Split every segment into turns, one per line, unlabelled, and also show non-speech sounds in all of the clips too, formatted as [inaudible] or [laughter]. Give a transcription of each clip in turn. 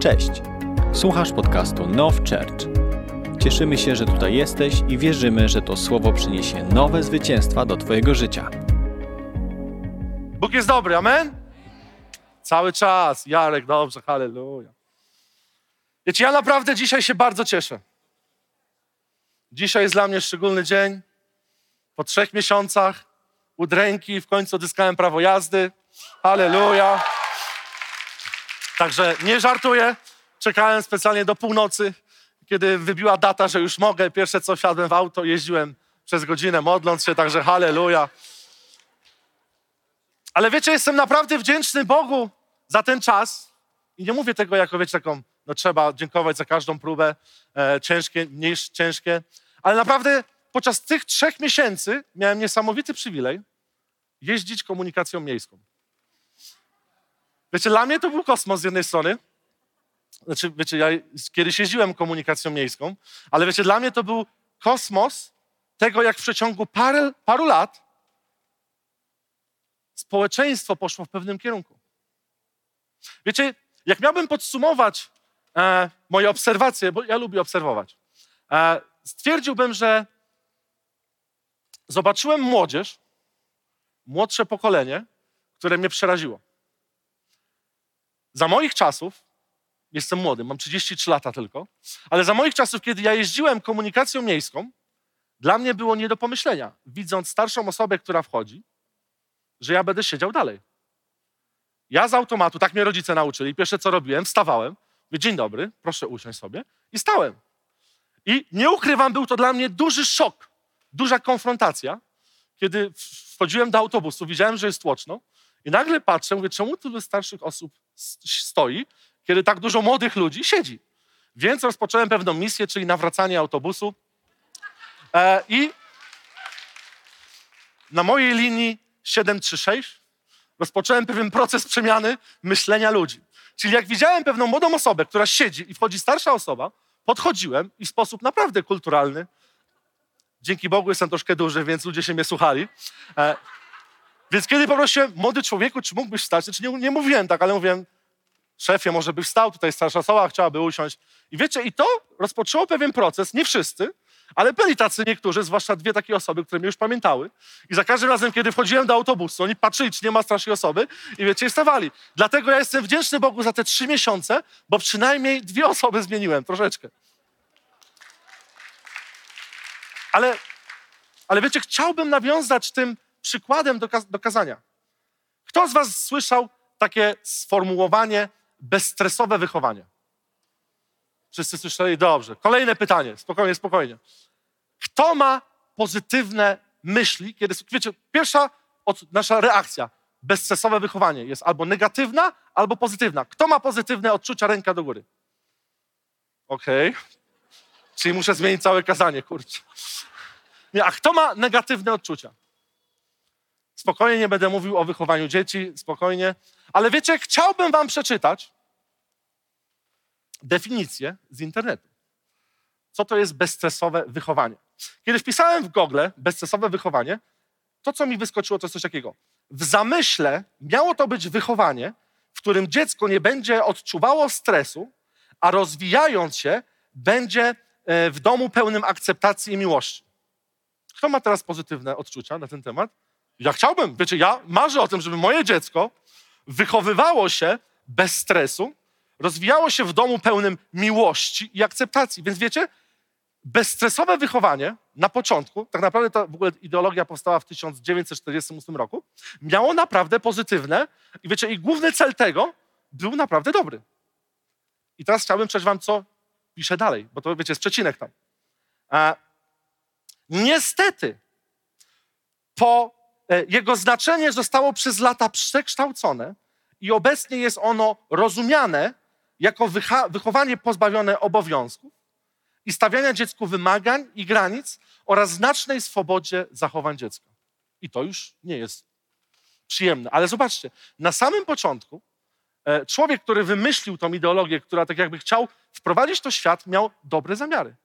Cześć. Słuchasz podcastu Now Church. Cieszymy się, że tutaj jesteś i wierzymy, że to słowo przyniesie nowe zwycięstwa do Twojego życia.
Bóg jest dobry, amen? Cały czas. Jarek, dobrze, halleluja. Wiecie, ja naprawdę dzisiaj się bardzo cieszę. Dzisiaj jest dla mnie szczególny dzień. Po trzech miesiącach udręki w końcu odzyskałem prawo jazdy. Halleluja. Także nie żartuję. Czekałem specjalnie do północy, kiedy wybiła data, że już mogę. Pierwsze co wsiadłem w auto, jeździłem przez godzinę modląc się, także halleluja. Ale wiecie, jestem naprawdę wdzięczny Bogu za ten czas. I nie mówię tego jako, wiecie, taką, no trzeba dziękować za każdą próbę, e, ciężkie, mniej ciężkie. Ale naprawdę podczas tych trzech miesięcy miałem niesamowity przywilej jeździć komunikacją miejską. Wiecie, dla mnie to był kosmos z jednej strony. Znaczy, wiecie, ja kiedyś jeździłem komunikacją miejską, ale wiecie, dla mnie to był kosmos tego, jak w przeciągu paru, paru lat społeczeństwo poszło w pewnym kierunku. Wiecie, jak miałbym podsumować e, moje obserwacje, bo ja lubię obserwować, e, stwierdziłbym, że zobaczyłem młodzież, młodsze pokolenie, które mnie przeraziło. Za moich czasów, jestem młody, mam 33 lata tylko, ale za moich czasów, kiedy ja jeździłem komunikacją miejską, dla mnie było nie do pomyślenia, widząc starszą osobę, która wchodzi, że ja będę siedział dalej. Ja z automatu, tak mnie rodzice nauczyli, pierwsze co robiłem, wstawałem, mówię, dzień dobry, proszę usiąść sobie i stałem. I nie ukrywam, był to dla mnie duży szok, duża konfrontacja, kiedy wchodziłem do autobusu, widziałem, że jest tłoczno i nagle patrzę, mówię, czemu tylu starszych osób stoi, kiedy tak dużo młodych ludzi siedzi. Więc rozpocząłem pewną misję, czyli nawracanie autobusu. E, I na mojej linii 736 rozpocząłem pewien proces przemiany myślenia ludzi. Czyli jak widziałem pewną młodą osobę, która siedzi i wchodzi starsza osoba, podchodziłem i w sposób naprawdę kulturalny, dzięki Bogu jestem troszkę duży, więc ludzie się mnie słuchali, e, więc kiedy poprosiłem, młody człowieku, czy mógłbyś wstać, znaczy nie, nie mówiłem tak, ale mówiłem, szefie, może byś wstał, tutaj starsza osoba chciałaby usiąść. I wiecie, i to rozpoczęło pewien proces, nie wszyscy, ale byli tacy niektórzy, zwłaszcza dwie takie osoby, które mnie już pamiętały. I za każdym razem, kiedy wchodziłem do autobusu, oni patrzyli, czy nie ma starszej osoby i wiecie, i stawali. Dlatego ja jestem wdzięczny Bogu za te trzy miesiące, bo przynajmniej dwie osoby zmieniłem, troszeczkę. Ale, ale wiecie, chciałbym nawiązać tym przykładem do, do kazania. Kto z was słyszał takie sformułowanie bezstresowe wychowanie? Wszyscy słyszeli? Dobrze. Kolejne pytanie. Spokojnie, spokojnie. Kto ma pozytywne myśli, kiedy... Wiecie, pierwsza od, nasza reakcja, bezstresowe wychowanie jest albo negatywna, albo pozytywna. Kto ma pozytywne odczucia? Ręka do góry. Okej. Okay. Czyli muszę zmienić całe kazanie, kurczę. Nie, a kto ma negatywne odczucia? Spokojnie nie będę mówił o wychowaniu dzieci, spokojnie. Ale wiecie, chciałbym wam przeczytać definicję z internetu. Co to jest bezstresowe wychowanie? Kiedy wpisałem w Google bezstresowe wychowanie, to co mi wyskoczyło to jest coś takiego. W zamyśle miało to być wychowanie, w którym dziecko nie będzie odczuwało stresu, a rozwijając się będzie e, w domu pełnym akceptacji i miłości. Kto ma teraz pozytywne odczucia na ten temat? Ja chciałbym, wiecie, ja marzę o tym, żeby moje dziecko wychowywało się bez stresu, rozwijało się w domu pełnym miłości i akceptacji. Więc wiecie, bezstresowe wychowanie na początku, tak naprawdę ta w ogóle ideologia powstała w 1948 roku, miało naprawdę pozytywne i wiecie, i główny cel tego był naprawdę dobry. I teraz chciałbym przeczytać wam, co pisze dalej, bo to wiecie, jest przecinek tam. A, niestety, po E, jego znaczenie zostało przez lata przekształcone i obecnie jest ono rozumiane jako wychowanie pozbawione obowiązków i stawiania dziecku wymagań i granic oraz znacznej swobodzie zachowań dziecka. I to już nie jest przyjemne. Ale zobaczcie, na samym początku e, człowiek, który wymyślił tą ideologię, która tak jakby chciał wprowadzić to świat, miał dobre zamiary.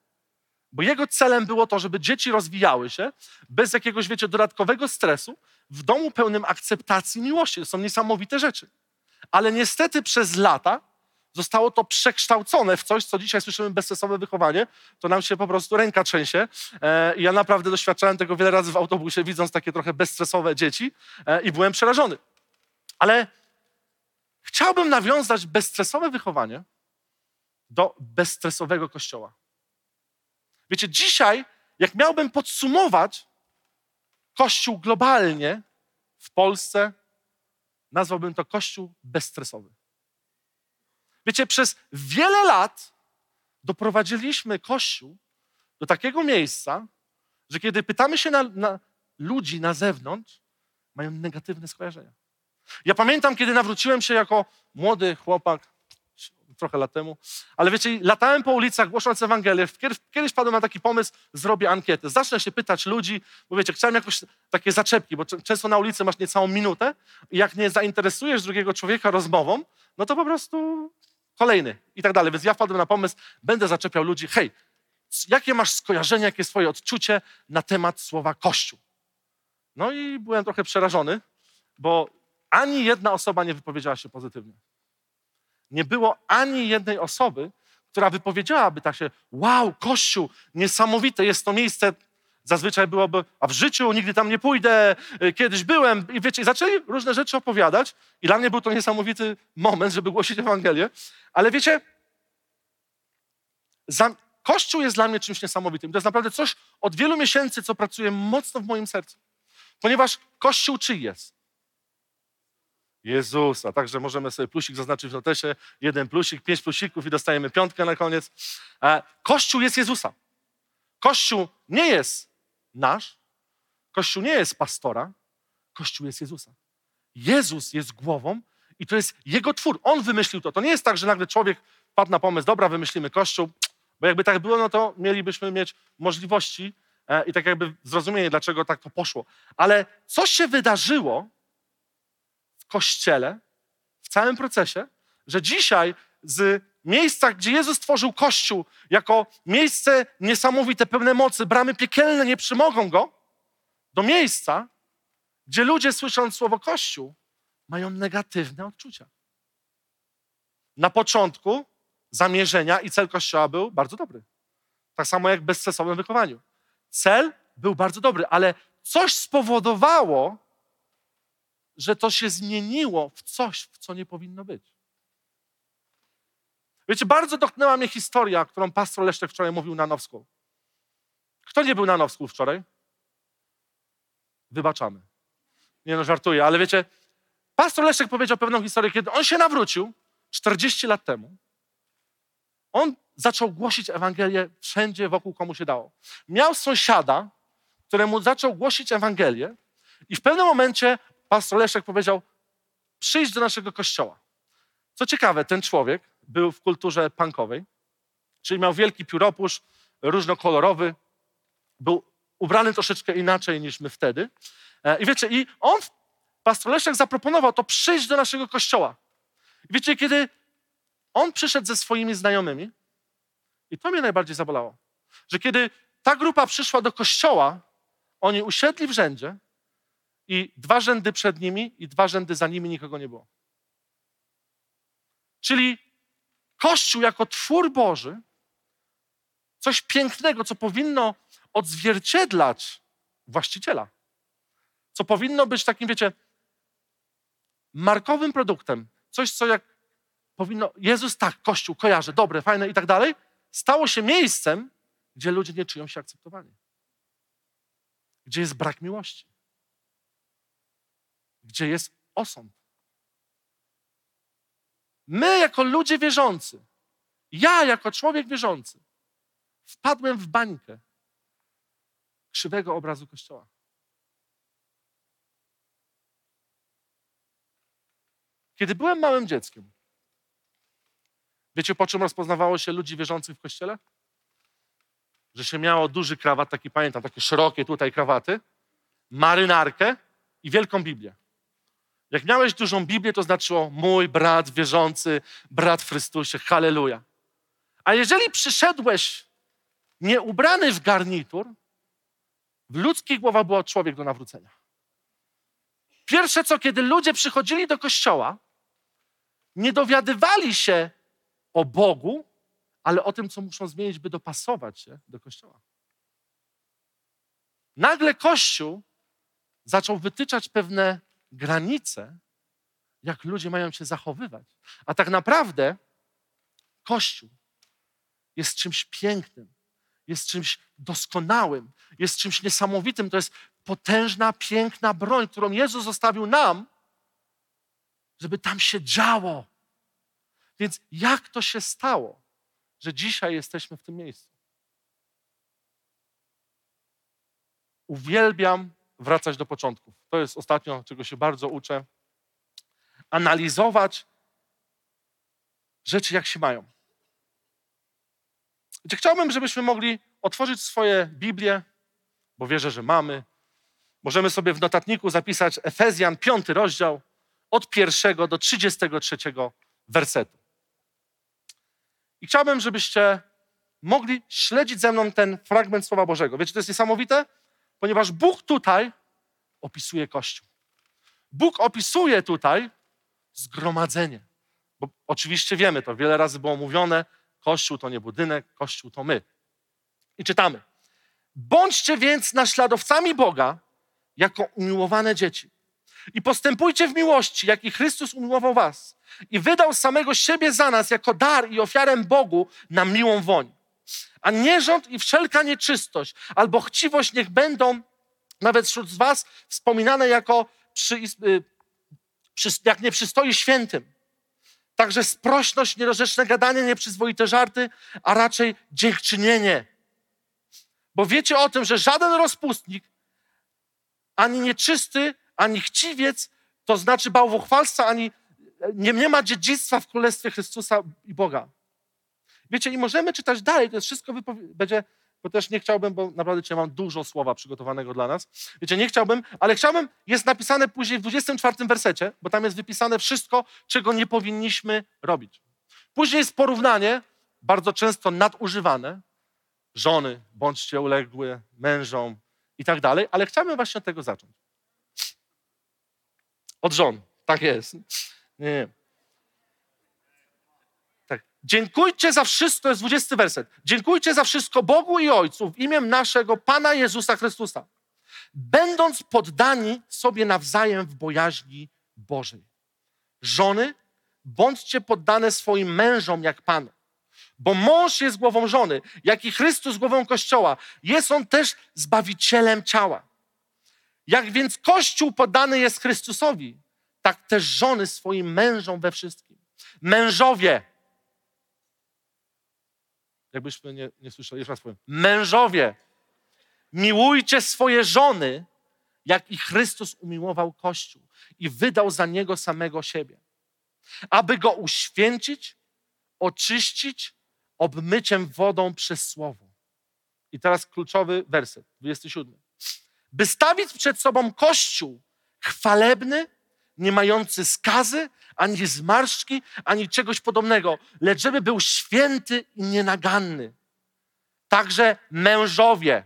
Bo jego celem było to, żeby dzieci rozwijały się bez jakiegoś, wiecie, dodatkowego stresu, w domu pełnym akceptacji miłości. To są niesamowite rzeczy. Ale niestety przez lata zostało to przekształcone w coś, co dzisiaj słyszymy bezstresowe wychowanie, to nam się po prostu ręka trzęsie. E, I ja naprawdę doświadczałem tego wiele razy w autobusie, widząc takie trochę bezstresowe dzieci e, i byłem przerażony. Ale chciałbym nawiązać bezstresowe wychowanie do bezstresowego kościoła. Wiecie, dzisiaj, jak miałbym podsumować kościół globalnie w Polsce, nazwałbym to kościół bezstresowy. Wiecie, przez wiele lat doprowadziliśmy kościół do takiego miejsca, że kiedy pytamy się na, na ludzi na zewnątrz, mają negatywne skojarzenia. Ja pamiętam, kiedy nawróciłem się jako młody chłopak, trochę lat temu, ale wiecie, latałem po ulicach głosząc Ewangelię. Kiedyś padłem na taki pomysł, zrobię ankietę. Zacznę się pytać ludzi, bo wiecie, chciałem jakoś takie zaczepki, bo często na ulicy masz niecałą minutę i jak nie zainteresujesz drugiego człowieka rozmową, no to po prostu kolejny i tak dalej. Więc ja wpadłem na pomysł, będę zaczepiał ludzi, hej, jakie masz skojarzenie, jakie jest twoje odczucie na temat słowa Kościół? No i byłem trochę przerażony, bo ani jedna osoba nie wypowiedziała się pozytywnie. Nie było ani jednej osoby, która wypowiedziałaby tak się, wow, Kościół, niesamowite jest to miejsce. Zazwyczaj byłoby, a w życiu nigdy tam nie pójdę, y, kiedyś byłem. I wiecie, zaczęli różne rzeczy opowiadać i dla mnie był to niesamowity moment, żeby głosić Ewangelię. Ale wiecie, za, Kościół jest dla mnie czymś niesamowitym. To jest naprawdę coś od wielu miesięcy, co pracuje mocno w moim sercu. Ponieważ Kościół czyj jest? Jezusa. Także możemy sobie plusik zaznaczyć w notesie. Jeden plusik, pięć plusików i dostajemy piątkę na koniec. E, Kościół jest Jezusa. Kościół nie jest nasz. Kościół nie jest pastora. Kościół jest Jezusa. Jezus jest głową i to jest Jego twór. On wymyślił to. To nie jest tak, że nagle człowiek padł na pomysł, dobra, wymyślimy Kościół, bo jakby tak było, no to mielibyśmy mieć możliwości e, i tak jakby zrozumienie, dlaczego tak to poszło. Ale coś się wydarzyło, Kościele, w całym procesie, że dzisiaj z miejsca, gdzie Jezus stworzył Kościół jako miejsce niesamowite, pełne mocy, bramy piekielne nie przymogą go, do miejsca, gdzie ludzie słysząc słowo Kościół, mają negatywne odczucia. Na początku zamierzenia i cel Kościoła był bardzo dobry. Tak samo jak w bezstresowym wychowaniu. Cel był bardzo dobry, ale coś spowodowało, że to się zmieniło w coś, w co nie powinno być. Wiecie, bardzo dotknęła mnie historia, którą pastor Leszek wczoraj mówił na Nowsku. Kto nie był na Nowsku wczoraj? Wybaczamy. Nie no, żartuję, ale wiecie, pastor Leszek powiedział pewną historię, kiedy on się nawrócił 40 lat temu. On zaczął głosić Ewangelię wszędzie wokół, komu się dało. Miał sąsiada, któremu zaczął głosić Ewangelię i w pewnym momencie pastor Leszek powiedział, przyjdź do naszego kościoła. Co ciekawe, ten człowiek był w kulturze punkowej, czyli miał wielki pióropusz, różnokolorowy, był ubrany troszeczkę inaczej niż my wtedy. E, I wiecie, i on, pastor Leszek zaproponował to przyjść do naszego kościoła. I wiecie, kiedy on przyszedł ze swoimi znajomymi, i to mnie najbardziej zabolało, że kiedy ta grupa przyszła do kościoła, oni usiedli w rzędzie i dwa rzędy przed nimi i dwa rzędy za nimi nikogo nie było. Czyli Kościół jako twór Boży, coś pięknego, co powinno odzwierciedlać właściciela, co powinno być takim, wiecie, markowym produktem, coś, co jak powinno, Jezus tak, Kościół kojarzy, dobre, fajne i tak dalej, stało się miejscem, gdzie ludzie nie czują się akceptowani, gdzie jest brak miłości gdzie jest osąd. My, jako ludzie wierzący, ja, jako człowiek wierzący, wpadłem w bańkę krzywego obrazu Kościoła. Kiedy byłem małym dzieckiem, wiecie po czym rozpoznawało się ludzi wierzących w Kościele? Że się miało duży krawat, taki pamiętam, takie szerokie tutaj krawaty, marynarkę i wielką Biblię. Jak miałeś dużą Biblię, to znaczyło mój brat wierzący, brat w Chrystusie, halleluja. A jeżeli przyszedłeś nieubrany w garnitur, w ludzkich głowach był człowiek do nawrócenia. Pierwsze co, kiedy ludzie przychodzili do kościoła, nie dowiadywali się o Bogu, ale o tym, co muszą zmienić, by dopasować się do Kościoła. Nagle Kościół zaczął wytyczać pewne granice, jak ludzie mają się zachowywać. A tak naprawdę Kościół jest czymś pięknym, jest czymś doskonałym, jest czymś niesamowitym. To jest potężna, piękna broń, którą Jezus zostawił nam, żeby tam się działo. Więc jak to się stało, że dzisiaj jesteśmy w tym miejscu? Uwielbiam wracać do początków. To jest ostatnio, czego się bardzo uczę. Analizować rzeczy, jak się mają. Wiecie, chciałbym, żebyśmy mogli otworzyć swoje Biblię, bo wierzę, że mamy. Możemy sobie w notatniku zapisać Efezjan, piąty rozdział, od pierwszego do 33 wersetu. I chciałbym, żebyście mogli śledzić ze mną ten fragment Słowa Bożego. Wiecie, to jest niesamowite, ponieważ Bóg tutaj opisuje Kościół. Bóg opisuje tutaj zgromadzenie. Bo oczywiście wiemy, to wiele razy było mówione, Kościół to nie budynek, Kościół to my. I czytamy. Bądźcie więc naśladowcami Boga jako umiłowane dzieci. I postępujcie w miłości, jak i Chrystus umiłował was. I wydał samego siebie za nas jako dar i ofiarę Bogu na miłą woń. A nierząd i wszelka nieczystość albo chciwość niech będą nawet wśród was wspominane jako przy, y, przy, jak nie przystoi świętym. Także sprośność, niedorzeczne gadanie, nieprzyzwoite żarty, a raczej dziękczynienie. Bo wiecie o tym, że żaden rozpustnik, ani nieczysty, ani chciwiec, to znaczy bałwochwalca, ani nie, nie ma dziedzictwa w Królestwie Chrystusa i Boga. Wiecie, i możemy czytać dalej, to jest wszystko będzie, bo też nie chciałbym, bo naprawdę dzisiaj mam dużo słowa przygotowanego dla nas. Wiecie, nie chciałbym, ale chciałbym, jest napisane później w 24 wersecie, bo tam jest wypisane wszystko, czego nie powinniśmy robić. Później jest porównanie, bardzo często nadużywane, żony, bądźcie uległe mężom i tak dalej, ale chciałbym właśnie od tego zacząć. Od żon, tak jest. Nie, nie. Dziękujcie za wszystko, to jest 20 werset. Dziękujcie za wszystko Bogu i Ojcu w imię naszego Pana Jezusa Chrystusa, będąc poddani sobie nawzajem w bojaźni Bożej. Żony, bądźcie poddane swoim mężom jak Panu. Bo mąż jest głową żony, jak i Chrystus głową Kościoła. Jest on też zbawicielem ciała. Jak więc Kościół poddany jest Chrystusowi, tak też żony swoim mężom we wszystkim. Mężowie, jakbyśmy nie, nie słyszeli, jeszcze raz powiem, mężowie, miłujcie swoje żony, jak i Chrystus umiłował Kościół i wydał za niego samego siebie, aby go uświęcić, oczyścić obmyciem wodą przez słowo. I teraz kluczowy werset, 27. By stawić przed sobą Kościół chwalebny, nie mający skazy, ani zmarszczki, ani czegoś podobnego, lecz żeby był święty i nienaganny. Także mężowie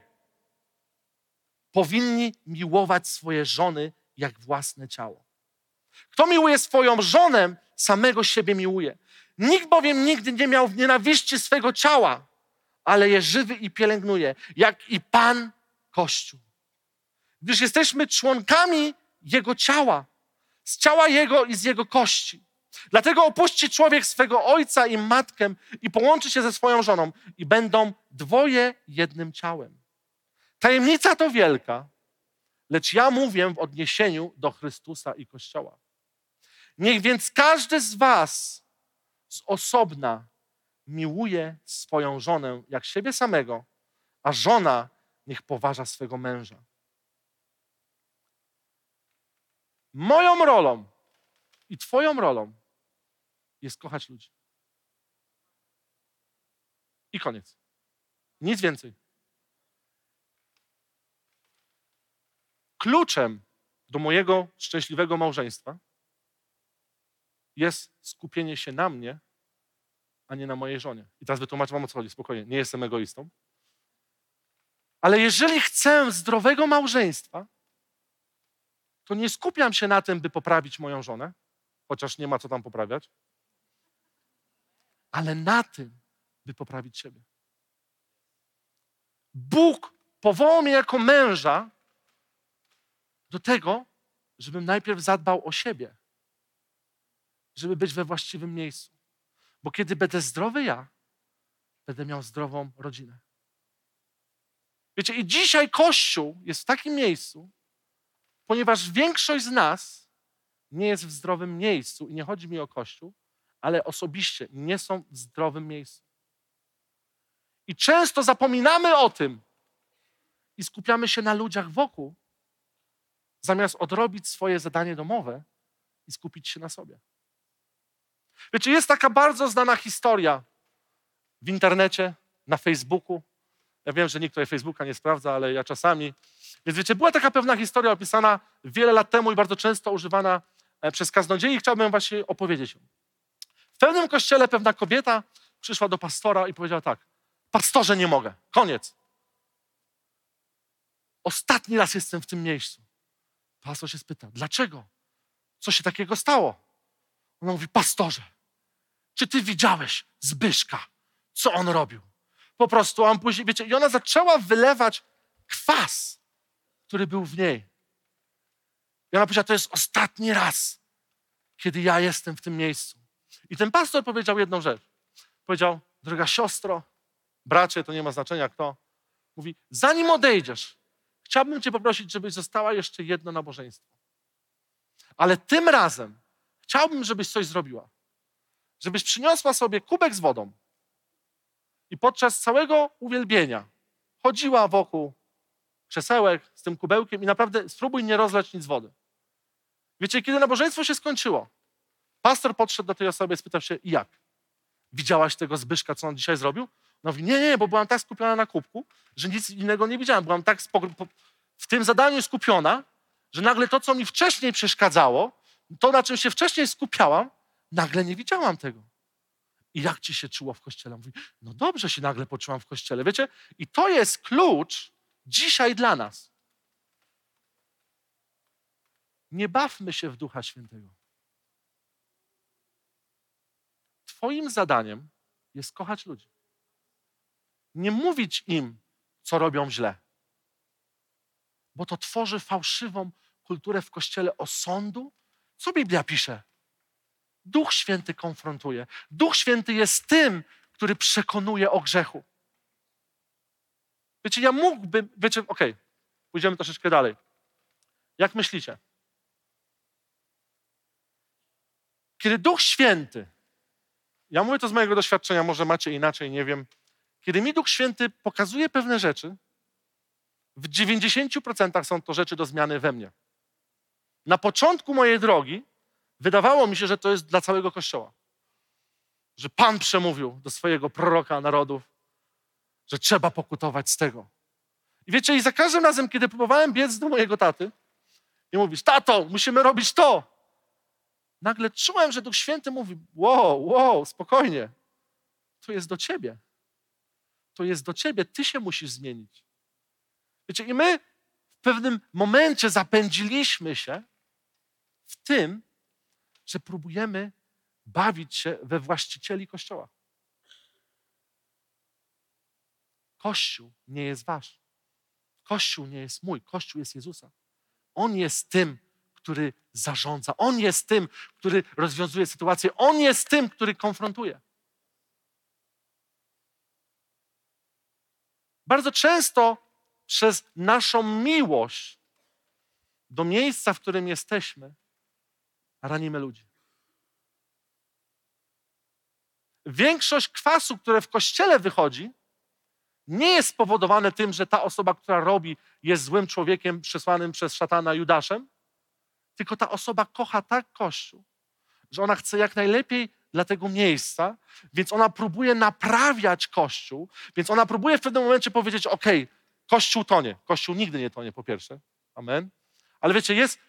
powinni miłować swoje żony jak własne ciało. Kto miłuje swoją żonę, samego siebie miłuje. Nikt bowiem nigdy nie miał w nienawiści swego ciała, ale je żywy i pielęgnuje, jak i Pan Kościół. Gdyż jesteśmy członkami Jego ciała z ciała Jego i z Jego kości. Dlatego opuści człowiek swego ojca i matkę i połączy się ze swoją żoną i będą dwoje jednym ciałem. Tajemnica to wielka, lecz ja mówię w odniesieniu do Chrystusa i Kościoła. Niech więc każdy z was z osobna miłuje swoją żonę jak siebie samego, a żona niech poważa swego męża. Moją rolą i Twoją rolą jest kochać ludzi. I koniec. Nic więcej. Kluczem do mojego szczęśliwego małżeństwa jest skupienie się na mnie, a nie na mojej żonie. I teraz wytłumaczę wam o co chodzi, spokojnie. Nie jestem egoistą. Ale jeżeli chcę zdrowego małżeństwa, to nie skupiam się na tym, by poprawić moją żonę, chociaż nie ma co tam poprawiać, ale na tym, by poprawić siebie. Bóg powołał mnie jako męża do tego, żebym najpierw zadbał o siebie, żeby być we właściwym miejscu. Bo kiedy będę zdrowy ja, będę miał zdrową rodzinę. Wiecie, i dzisiaj Kościół jest w takim miejscu, ponieważ większość z nas nie jest w zdrowym miejscu i nie chodzi mi o Kościół, ale osobiście nie są w zdrowym miejscu. I często zapominamy o tym i skupiamy się na ludziach wokół, zamiast odrobić swoje zadanie domowe i skupić się na sobie. Wiecie, jest taka bardzo znana historia w internecie, na Facebooku. Ja wiem, że nikt tutaj Facebooka nie sprawdza, ale ja czasami. Więc wiecie, była taka pewna historia opisana wiele lat temu i bardzo często używana e, przez kaznodziei i chciałbym właśnie opowiedzieć ją. W pewnym kościele pewna kobieta przyszła do pastora i powiedziała tak, pastorze nie mogę, koniec. Ostatni raz jestem w tym miejscu. Pastor się spyta, dlaczego? Co się takiego stało? Ona mówi, pastorze, czy ty widziałeś Zbyszka? Co on robił? Po prostu on później, wiecie, i ona zaczęła wylewać kwas, który był w niej. I ona powiedziała, to jest ostatni raz, kiedy ja jestem w tym miejscu. I ten pastor powiedział jedną rzecz. Powiedział, droga siostro, bracie, to nie ma znaczenia kto. Mówi, zanim odejdziesz, chciałbym cię poprosić, żebyś została jeszcze jedno nabożeństwo. Ale tym razem chciałbym, żebyś coś zrobiła. Żebyś przyniosła sobie kubek z wodą i podczas całego uwielbienia chodziła wokół krzesełek z tym kubełkiem i naprawdę spróbuj nie rozlać nic wody. Wiecie, kiedy nabożeństwo się skończyło, pastor podszedł do tej osoby i spytał się, jak? Widziałaś tego Zbyszka, co on dzisiaj zrobił? No mówi, nie, nie, bo byłam tak skupiona na kubku, że nic innego nie widziałam. Byłam tak w tym zadaniu skupiona, że nagle to, co mi wcześniej przeszkadzało, to, na czym się wcześniej skupiałam, nagle nie widziałam tego. I jak ci się czuło w kościele? Mówi, no dobrze się nagle poczułam w kościele. Wiecie, i to jest klucz dzisiaj dla nas. Nie bawmy się w Ducha Świętego. Twoim zadaniem jest kochać ludzi. Nie mówić im, co robią źle, bo to tworzy fałszywą kulturę w kościele osądu. Co Biblia pisze? Duch Święty konfrontuje. Duch Święty jest tym, który przekonuje o grzechu. Wiecie, ja mógłbym, wiecie, okej, okay, pójdziemy troszeczkę dalej. Jak myślicie? Kiedy Duch Święty, ja mówię to z mojego doświadczenia, może macie inaczej, nie wiem. Kiedy mi Duch Święty pokazuje pewne rzeczy, w 90% są to rzeczy do zmiany we mnie. Na początku mojej drogi Wydawało mi się, że to jest dla całego Kościoła. Że Pan przemówił do swojego proroka narodów, że trzeba pokutować z tego. I wiecie, i za każdym razem, kiedy próbowałem biec do mojego taty i mówić, tato, musimy robić to, nagle czułem, że Duch Święty mówi, wow, wow, spokojnie, to jest do ciebie. To jest do ciebie, ty się musisz zmienić. Wiecie, i my w pewnym momencie zapędziliśmy się w tym, że próbujemy bawić się we właścicieli Kościoła. Kościół nie jest wasz. Kościół nie jest mój. Kościół jest Jezusa. On jest tym, który zarządza. On jest tym, który rozwiązuje sytuację. On jest tym, który konfrontuje. Bardzo często przez naszą miłość do miejsca, w którym jesteśmy, ranimy ludzi. Większość kwasu, które w kościele wychodzi, nie jest spowodowane tym, że ta osoba, która robi, jest złym człowiekiem przesłanym przez szatana Judaszem, tylko ta osoba kocha tak Kościół, że ona chce jak najlepiej dla tego miejsca, więc ona próbuje naprawiać Kościół, więc ona próbuje w pewnym momencie powiedzieć: OK, Kościół tonie. Kościół nigdy nie tonie, po pierwsze. Amen. Ale wiecie, jest,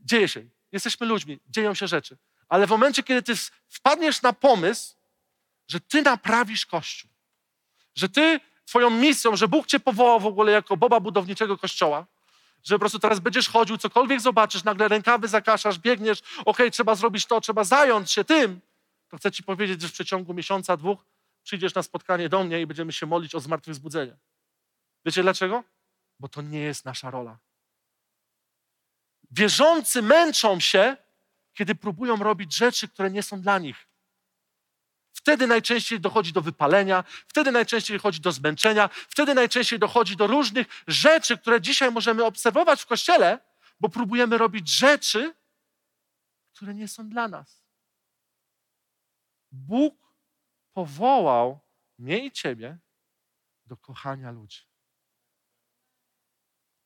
dzieje się. Jesteśmy ludźmi, dzieją się rzeczy. Ale w momencie, kiedy ty wpadniesz na pomysł, że ty naprawisz Kościół, że ty, twoją misją, że Bóg cię powołał w ogóle jako boba budowniczego Kościoła, że po prostu teraz będziesz chodził, cokolwiek zobaczysz, nagle rękawy zakaszasz, biegniesz, okej, okay, trzeba zrobić to, trzeba zająć się tym, to chcę Ci powiedzieć, że w przeciągu miesiąca, dwóch przyjdziesz na spotkanie do mnie i będziemy się modlić o zmartwychwzbudzenie. Wiecie dlaczego? Bo to nie jest nasza rola. Wierzący męczą się, kiedy próbują robić rzeczy, które nie są dla nich. Wtedy najczęściej dochodzi do wypalenia, wtedy najczęściej dochodzi do zmęczenia, wtedy najczęściej dochodzi do różnych rzeczy, które dzisiaj możemy obserwować w kościele, bo próbujemy robić rzeczy, które nie są dla nas. Bóg powołał mnie i ciebie do kochania ludzi.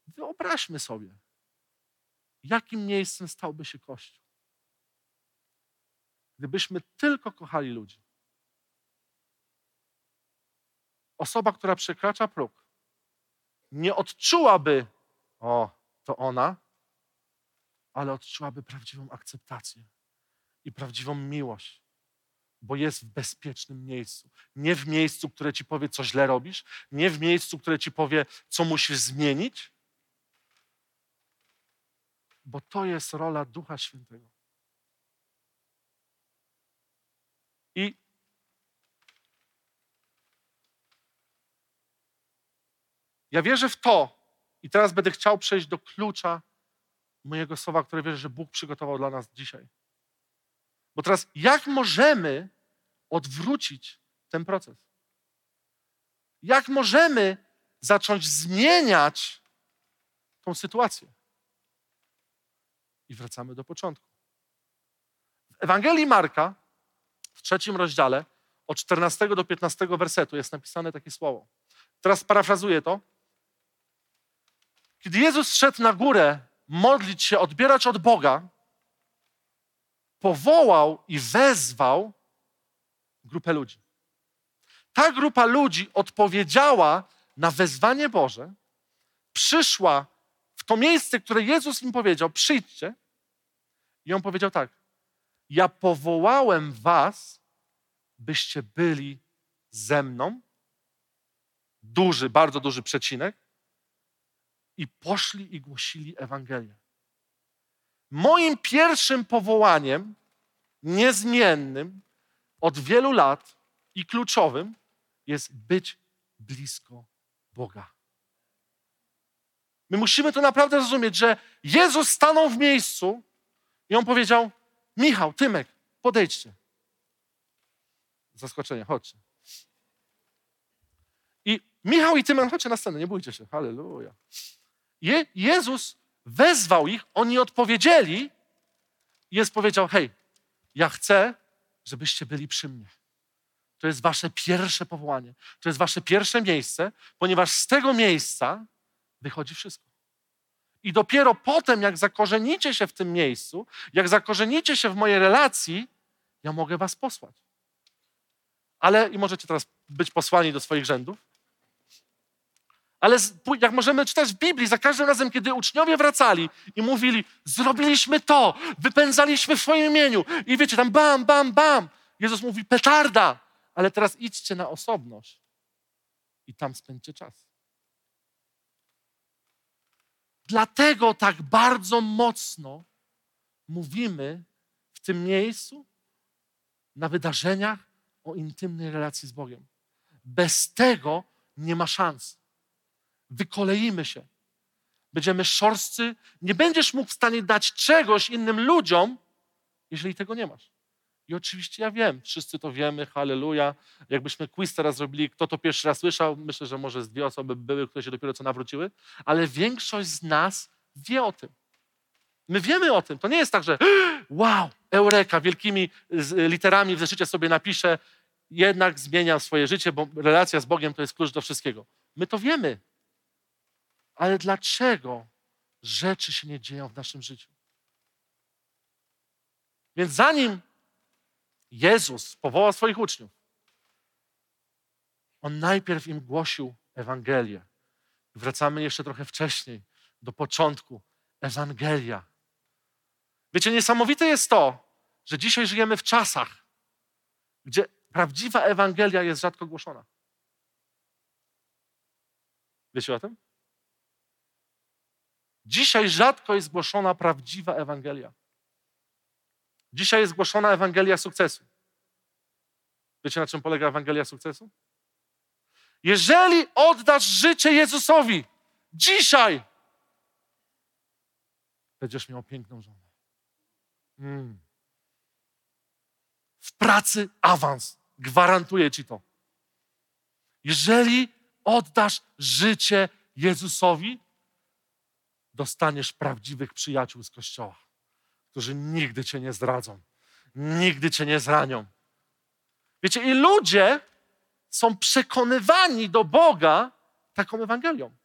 Wyobraźmy sobie, jakim miejscem stałby się Kościół, gdybyśmy tylko kochali ludzi. Osoba, która przekracza próg, nie odczułaby, o, to ona, ale odczułaby prawdziwą akceptację i prawdziwą miłość, bo jest w bezpiecznym miejscu. Nie w miejscu, które ci powie, co źle robisz, nie w miejscu, które ci powie, co musisz zmienić, bo to jest rola Ducha Świętego. I ja wierzę w to, i teraz będę chciał przejść do klucza mojego słowa, które wierzę, że Bóg przygotował dla nas dzisiaj. Bo teraz, jak możemy odwrócić ten proces? Jak możemy zacząć zmieniać tą sytuację? I wracamy do początku. W Ewangelii Marka, w trzecim rozdziale, od 14 do 15 wersetu jest napisane takie słowo. Teraz parafrazuję to. Kiedy Jezus szedł na górę modlić się, odbierać od Boga, powołał i wezwał grupę ludzi. Ta grupa ludzi odpowiedziała na wezwanie Boże, przyszła w to miejsce, które Jezus im powiedział: przyjdźcie. I on powiedział tak: Ja powołałem was, byście byli ze mną. Duży, bardzo duży przecinek. I poszli i głosili Ewangelię. Moim pierwszym powołaniem, niezmiennym od wielu lat i kluczowym, jest być blisko Boga. My musimy to naprawdę zrozumieć, że Jezus stanął w miejscu i on powiedział: Michał, Tymek, podejdźcie. Zaskoczenie, chodźcie. I Michał i Tymek, chodźcie na scenę, nie bójcie się. Halleluja. Je, Jezus wezwał ich, oni odpowiedzieli. Jezus powiedział: Hej, ja chcę, żebyście byli przy mnie. To jest wasze pierwsze powołanie. To jest wasze pierwsze miejsce, ponieważ z tego miejsca wychodzi wszystko. I dopiero potem, jak zakorzenicie się w tym miejscu, jak zakorzenicie się w mojej relacji, ja mogę was posłać. Ale i możecie teraz być posłani do swoich rzędów. Ale jak możemy czytać w Biblii, za każdym razem, kiedy uczniowie wracali i mówili, zrobiliśmy to, wypędzaliśmy w swoim imieniu. I wiecie, tam bam, bam, bam. Jezus mówi, petarda, ale teraz idźcie na osobność i tam spędźcie czas. Dlatego tak bardzo mocno mówimy w tym miejscu, na wydarzeniach o intymnej relacji z Bogiem. Bez tego nie ma szans. Wykoleimy się. Będziemy szorstcy. Nie będziesz mógł w stanie dać czegoś innym ludziom, jeżeli tego nie masz. I oczywiście ja wiem, wszyscy to wiemy, halleluja. Jakbyśmy quiz teraz zrobili, kto to pierwszy raz słyszał, myślę, że może z dwie osoby były, które się dopiero co nawróciły, ale większość z nas wie o tym. My wiemy o tym. To nie jest tak, że [gasps] wow, eureka, wielkimi literami w zeszycie sobie napiszę, jednak zmieniam swoje życie, bo relacja z Bogiem to jest klucz do wszystkiego. My to wiemy. Ale dlaczego rzeczy się nie dzieją w naszym życiu? Więc zanim Jezus powołał swoich uczniów, on najpierw im głosił Ewangelię. Wracamy jeszcze trochę wcześniej, do początku. Ewangelia. Wiecie, niesamowite jest to, że dzisiaj żyjemy w czasach, gdzie prawdziwa Ewangelia jest rzadko głoszona. Wiecie o tym? Dzisiaj rzadko jest głoszona prawdziwa Ewangelia. Dzisiaj jest głoszona Ewangelia sukcesu. Wiecie, na czym polega Ewangelia sukcesu? Jeżeli oddasz życie Jezusowi dzisiaj, będziesz miał piękną żonę. Mm. W pracy awans. Gwarantuję ci to. Jeżeli oddasz życie Jezusowi, dostaniesz prawdziwych przyjaciół z Kościoła, którzy nigdy cię nie zdradzą, nigdy cię nie zranią. Wiecie, i ludzie są przekonywani do Boga taką Ewangelią,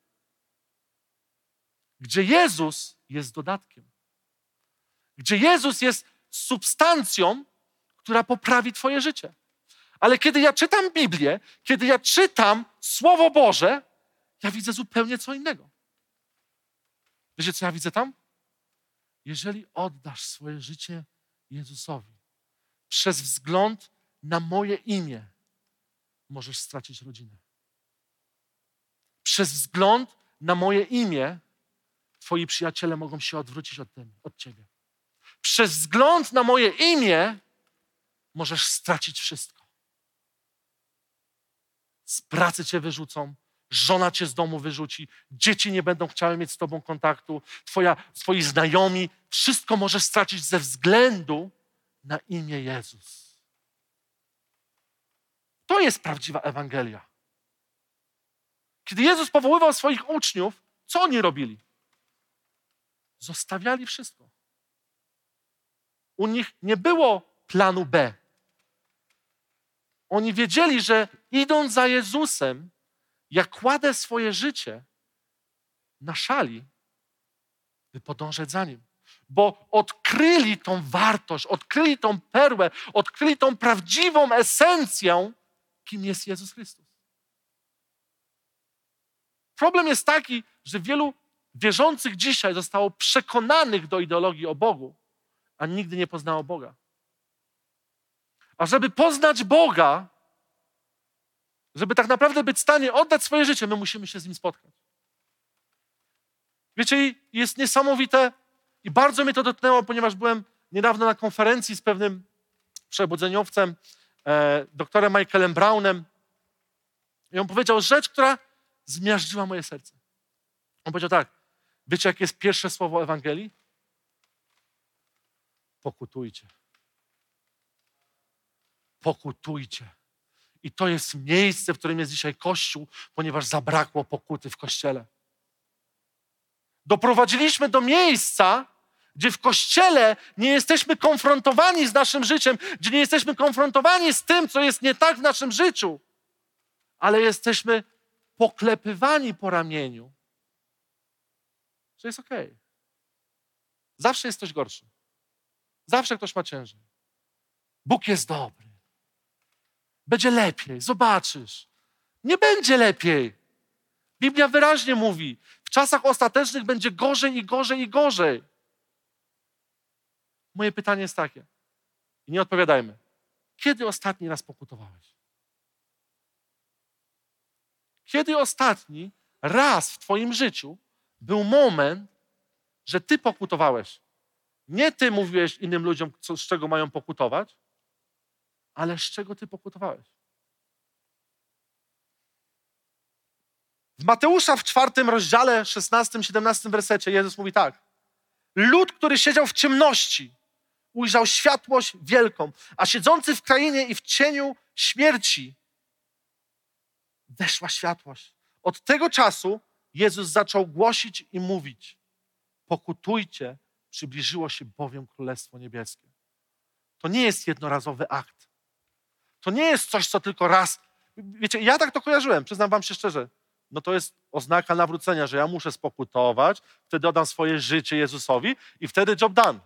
gdzie Jezus jest dodatkiem, gdzie Jezus jest substancją, która poprawi Twoje życie. Ale kiedy ja czytam Biblię, kiedy ja czytam Słowo Boże, ja widzę zupełnie co innego. Wiecie, co ja widzę tam? Jeżeli oddasz swoje życie Jezusowi przez wzgląd na moje imię, możesz stracić rodzinę. Przez wzgląd na moje imię, twoi przyjaciele mogą się odwrócić od, tym, od ciebie. Przez wzgląd na moje imię, możesz stracić wszystko. Z pracy cię wyrzucą, żona cię z domu wyrzuci, dzieci nie będą chciały mieć z tobą kontaktu, twoja, twoi znajomi, wszystko możesz stracić ze względu na imię Jezus. To jest prawdziwa Ewangelia. Kiedy Jezus powoływał swoich uczniów, co oni robili? Zostawiali wszystko. U nich nie było planu B. Oni wiedzieli, że idąc za Jezusem, jak kładę swoje życie na szali, by podążać za Nim. Bo odkryli tą wartość, odkryli tą perłę, odkryli tą prawdziwą esencję, kim jest Jezus Chrystus. Problem jest taki, że wielu wierzących dzisiaj zostało przekonanych do ideologii o Bogu, a nigdy nie poznało Boga. A żeby poznać Boga, żeby tak naprawdę być w stanie oddać swoje życie, my musimy się z Nim spotkać. Wiecie, jest niesamowite i bardzo mnie to dotknęło, ponieważ byłem niedawno na konferencji z pewnym przebudzeniowcem, e, doktorem Michaelem Brownem. I on powiedział rzecz, która zmiażdżyła moje serce. On powiedział tak, wiecie jakie jest pierwsze słowo Ewangelii? Pokutujcie. Pokutujcie. I to jest miejsce, w którym jest dzisiaj Kościół, ponieważ zabrakło pokuty w Kościele. Doprowadziliśmy do miejsca, gdzie w Kościele nie jesteśmy konfrontowani z naszym życiem, gdzie nie jesteśmy konfrontowani z tym, co jest nie tak w naszym życiu, ale jesteśmy poklepywani po ramieniu, że jest okej. Zawsze jest ktoś gorszy. Zawsze ktoś ma ciężej. Bóg jest dobry. Będzie lepiej, zobaczysz. Nie będzie lepiej. Biblia wyraźnie mówi, w czasach ostatecznych będzie gorzej i gorzej i gorzej. Moje pytanie jest takie, i nie odpowiadajmy. Kiedy ostatni raz pokutowałeś? Kiedy ostatni raz w Twoim życiu był moment, że Ty pokutowałeś? Nie Ty mówiłeś innym ludziom, co, z czego mają pokutować, ale z czego Ty pokutowałeś? W Mateusza w czwartym rozdziale, 16-17 wersecie Jezus mówi tak. Lud, który siedział w ciemności, ujrzał światłość wielką, a siedzący w krainie i w cieniu śmierci weszła światłość. Od tego czasu Jezus zaczął głosić i mówić: Pokutujcie, przybliżyło się bowiem Królestwo Niebieskie. To nie jest jednorazowy akt. To nie jest coś, co tylko raz. Wiecie, ja tak to kojarzyłem, przyznam Wam się szczerze. No to jest oznaka nawrócenia, że ja muszę spokutować, wtedy oddam swoje życie Jezusowi i wtedy job done.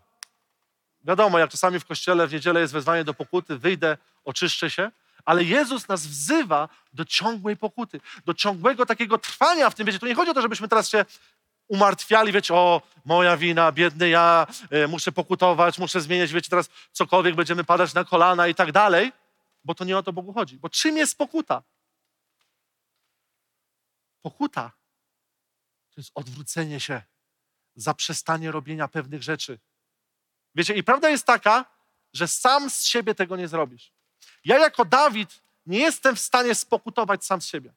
Wiadomo, jak czasami w kościele w niedzielę jest wezwanie do pokuty, wyjdę, oczyszczę się, ale Jezus nas wzywa do ciągłej pokuty, do ciągłego takiego trwania w tym. Wiecie, tu nie chodzi o to, żebyśmy teraz się umartwiali, wiecie, o, moja wina, biedny ja, y, muszę pokutować, muszę zmieniać, wiecie, teraz cokolwiek, będziemy padać na kolana i tak dalej, bo to nie o to Bogu chodzi. Bo czym jest pokuta? Pokuta to jest odwrócenie się, zaprzestanie robienia pewnych rzeczy. Wiecie, i prawda jest taka, że sam z siebie tego nie zrobisz. Ja jako Dawid nie jestem w stanie spokutować sam z siebie.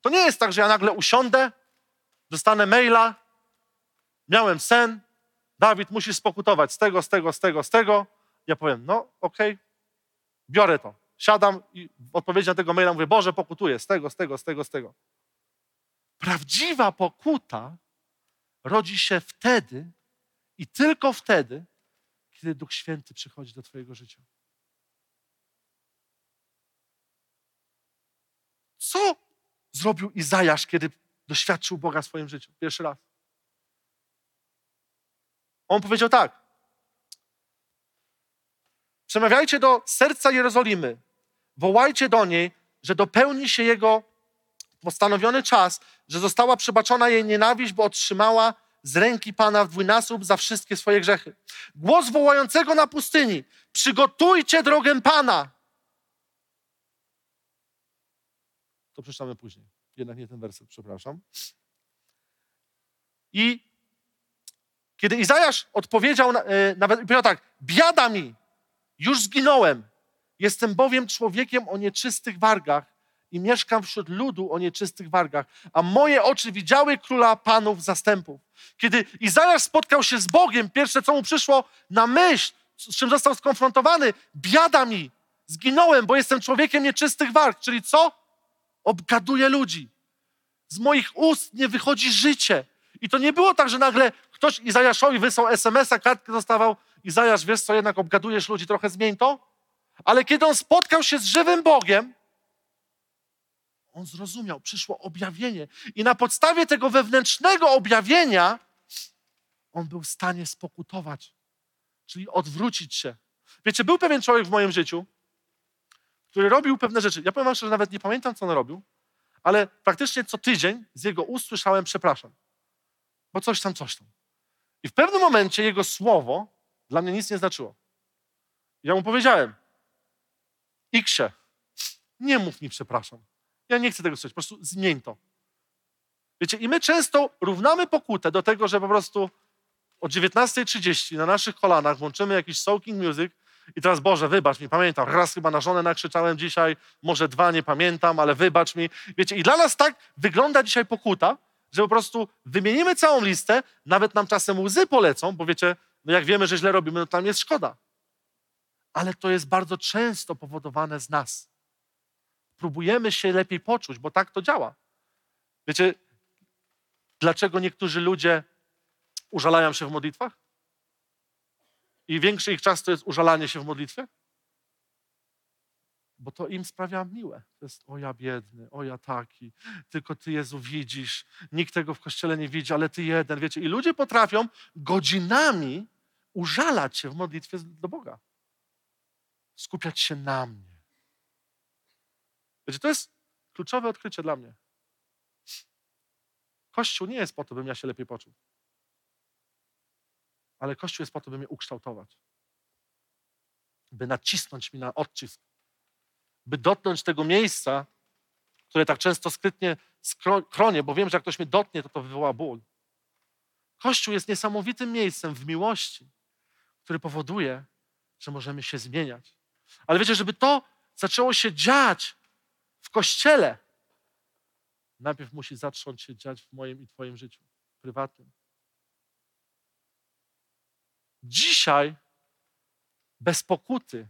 To nie jest tak, że ja nagle usiądę, dostanę maila, miałem sen, Dawid musi spokutować z tego, z tego, z tego, z tego. Ja powiem, no okej, okay, biorę to. Siadam i w odpowiedzi na tego maila mówię, Boże, pokutuję z tego, z tego, z tego, z tego. Prawdziwa pokuta rodzi się wtedy i tylko wtedy, kiedy Duch Święty przychodzi do Twojego życia. Co zrobił Izajasz, kiedy doświadczył Boga w swoim życiu? Pierwszy raz. On powiedział tak. Przemawiajcie do serca Jerozolimy, wołajcie do niej, że dopełni się jego postanowiony czas, że została przebaczona jej nienawiść, bo otrzymała z ręki Pana w dwójnasób za wszystkie swoje grzechy. Głos wołającego na pustyni: Przygotujcie drogę Pana. To przeczytamy później. Jednak nie ten werset, przepraszam. I kiedy Izajasz odpowiedział, e, nawet powiedział tak: Biada mi, już zginąłem. Jestem bowiem człowiekiem o nieczystych wargach i mieszkam wśród ludu o nieczystych wargach, a moje oczy widziały króla panów zastępów. Kiedy Izajasz spotkał się z Bogiem, pierwsze co mu przyszło na myśl, z czym został skonfrontowany, biada mi, zginąłem, bo jestem człowiekiem nieczystych warg. Czyli co? Obgaduję ludzi. Z moich ust nie wychodzi życie. I to nie było tak, że nagle ktoś Izajaszowi wysłał SMS-a, kartkę dostawał. Izajasz, wiesz co, jednak obgadujesz ludzi, trochę zmień to. Ale kiedy on spotkał się z żywym Bogiem, on zrozumiał, przyszło objawienie. I na podstawie tego wewnętrznego objawienia on był w stanie spokutować, czyli odwrócić się. Wiecie, był pewien człowiek w moim życiu, który robił pewne rzeczy. Ja powiem wam że nawet nie pamiętam, co on robił, ale praktycznie co tydzień z jego ust słyszałem przepraszam, bo coś tam, coś tam. I w pewnym momencie jego słowo dla mnie nic nie znaczyło. Ja mu powiedziałem, Iksie, nie mów mi przepraszam. Ja nie chcę tego słyszeć, po prostu zmień to. Wiecie, i my często równamy pokutę do tego, że po prostu o 19.30 na naszych kolanach włączymy jakiś soaking music i teraz, Boże, wybacz mi, pamiętam, raz chyba na żonę nakrzyczałem dzisiaj, może dwa, nie pamiętam, ale wybacz mi. Wiecie, i dla nas tak wygląda dzisiaj pokuta, że po prostu wymienimy całą listę, nawet nam czasem łzy polecą, bo wiecie, no jak wiemy, że źle robimy, no tam jest szkoda. Ale to jest bardzo często powodowane z nas próbujemy się lepiej poczuć, bo tak to działa. Wiecie, dlaczego niektórzy ludzie użalają się w modlitwach? I większy ich czas to jest użalanie się w modlitwie? Bo to im sprawia miłe. To jest, o ja biedny, o ja taki, tylko Ty, Jezu, widzisz. Nikt tego w kościele nie widzi, ale Ty jeden, wiecie. I ludzie potrafią godzinami użalać się w modlitwie do Boga. Skupiać się na mnie Wiecie, to jest kluczowe odkrycie dla mnie. Kościół nie jest po to, bym ja się lepiej poczuł. Ale Kościół jest po to, by mnie ukształtować. By nacisnąć mi na odcisk. By dotknąć tego miejsca, które tak często skrytnie skronie, bo wiem, że jak ktoś mnie dotknie, to to wywoła ból. Kościół jest niesamowitym miejscem w miłości, który powoduje, że możemy się zmieniać. Ale wiecie, żeby to zaczęło się dziać, w kościele, najpierw musi zacząć się dziać w moim i Twoim życiu prywatnym. Dzisiaj bez pokuty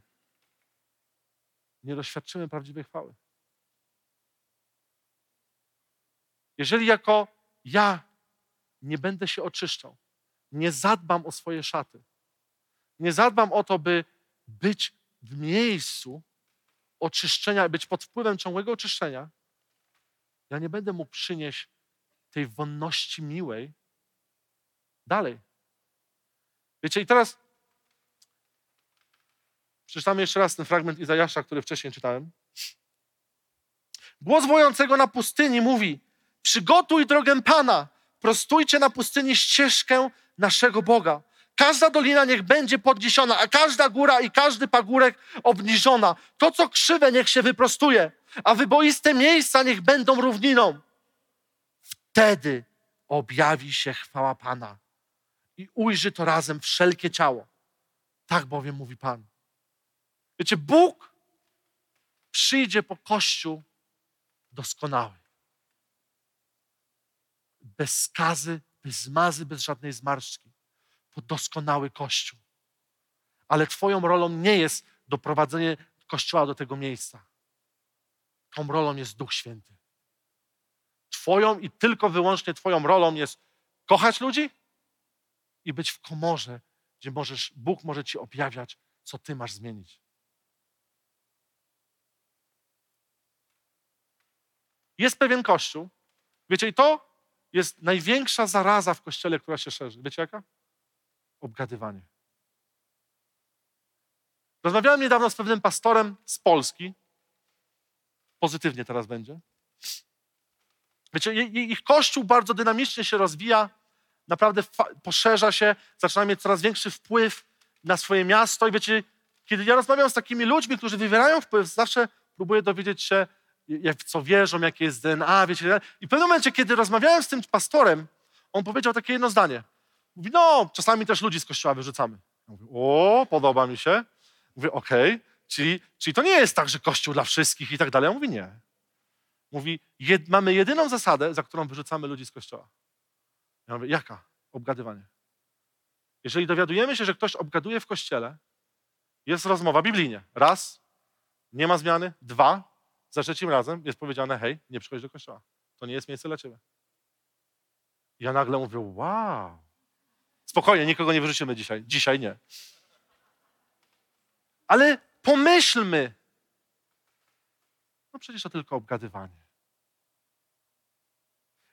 nie doświadczymy prawdziwej chwały. Jeżeli jako ja nie będę się oczyszczał, nie zadbam o swoje szaty, nie zadbam o to, by być w miejscu, oczyszczenia, być pod wpływem ciągłego oczyszczenia, ja nie będę mógł przynieść tej wonności miłej dalej. Wiecie, i teraz przeczytamy jeszcze raz ten fragment Izajasza, który wcześniej czytałem. Głos wojącego na pustyni mówi: Przygotuj drogę Pana, prostujcie na pustyni ścieżkę naszego Boga. Każda dolina niech będzie podniesiona, a każda góra i każdy pagórek obniżona. To, co krzywe, niech się wyprostuje, a wyboiste miejsca niech będą równiną. Wtedy objawi się chwała Pana i ujrzy to razem wszelkie ciało. Tak bowiem mówi Pan. Wiecie, Bóg przyjdzie po Kościół doskonały. Bez skazy, bez zmazy, bez żadnej zmarszczki. Po doskonały Kościół. Ale Twoją rolą nie jest doprowadzenie Kościoła do tego miejsca. Tą rolą jest Duch Święty. Twoją i tylko wyłącznie Twoją rolą jest kochać ludzi i być w komorze, gdzie możesz, Bóg może Ci objawiać, co Ty masz zmienić. Jest pewien kościół, wiecie, i to jest największa zaraza w kościele, która się szerzy. Wiecie jaka? Obgadywanie. Rozmawiałem niedawno z pewnym pastorem z Polski. Pozytywnie teraz będzie. Wiecie, ich kościół bardzo dynamicznie się rozwija, naprawdę poszerza się, zaczyna mieć coraz większy wpływ na swoje miasto. I wiecie, kiedy ja rozmawiam z takimi ludźmi, którzy wywierają wpływ, zawsze próbuję dowiedzieć się, jak w co wierzą, jakie jest DNA, wiecie. I w pewnym momencie, kiedy rozmawiałem z tym pastorem, on powiedział takie jedno zdanie. Mówi, no, czasami też ludzi z kościoła wyrzucamy. Ja o, podoba mi się. Mówię, okej, okay. czyli, czyli to nie jest tak, że kościół dla wszystkich i tak dalej. Ja mówię, nie. Mówi, jed, mamy jedyną zasadę, za którą wyrzucamy ludzi z kościoła. Ja mówię, jaka? Obgadywanie. Jeżeli dowiadujemy się, że ktoś obgaduje w kościele, jest rozmowa biblijnie. Raz, nie ma zmiany. Dwa, za trzecim razem jest powiedziane, hej, nie przychodź do kościoła. To nie jest miejsce dla ciebie. Ja nagle mówię, wow. Spokojnie, nikogo nie wyrzucimy dzisiaj. Dzisiaj nie. Ale pomyślmy. No przecież to tylko obgadywanie.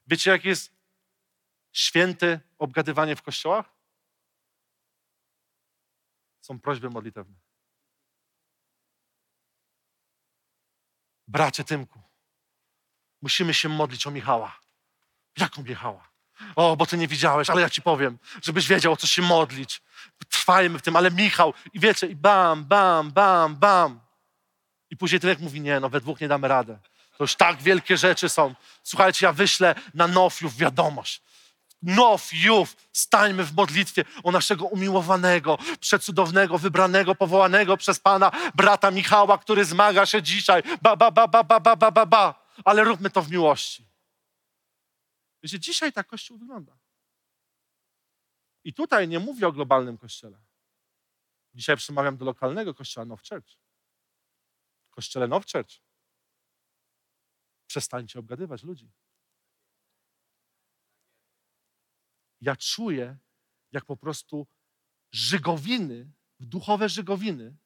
Wiecie, jak jest święte obgadywanie w kościołach? Są prośby modlitewne. Bracie Tymku, musimy się modlić o Michała. Jaką Michała? O, bo ty nie widziałeś, ale ja ci powiem, żebyś wiedział, o co się modlić. Trwajmy w tym, ale Michał, i wiecie, i bam, bam, bam, bam. I później Tymek mówi, nie, no we dwóch nie damy radę. To już tak wielkie rzeczy są. Słuchajcie, ja wyślę na Nofiów wiadomość. Now Youth, stańmy w modlitwie o naszego umiłowanego, przecudownego, wybranego, powołanego przez Pana brata Michała, który zmaga się dzisiaj. Ba, ba, ba, ba, ba, ba, ba, ba, ba. Ale róbmy to w miłości. Wiecie, dzisiaj tak Kościół wygląda. I tutaj nie mówię o globalnym Kościele. Dzisiaj przemawiam do lokalnego Kościoła Now Church. Kościele Now Church. Przestańcie obgadywać ludzi. Ja czuję, jak po prostu żygowiny, duchowe żygowiny,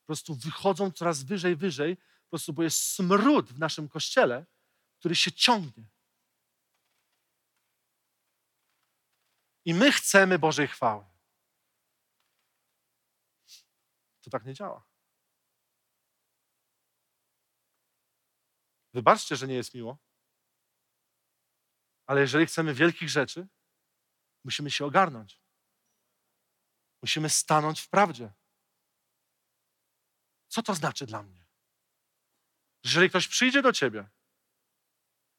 po prostu wychodzą coraz wyżej, wyżej, po prostu, bo jest smród w naszym kościele, który się ciągnie. I my chcemy Bożej chwały. To tak nie działa. Wybaczcie, że nie jest miło, ale jeżeli chcemy wielkich rzeczy, Musimy się ogarnąć. Musimy stanąć w prawdzie. Co to znaczy dla mnie? Jeżeli ktoś przyjdzie do ciebie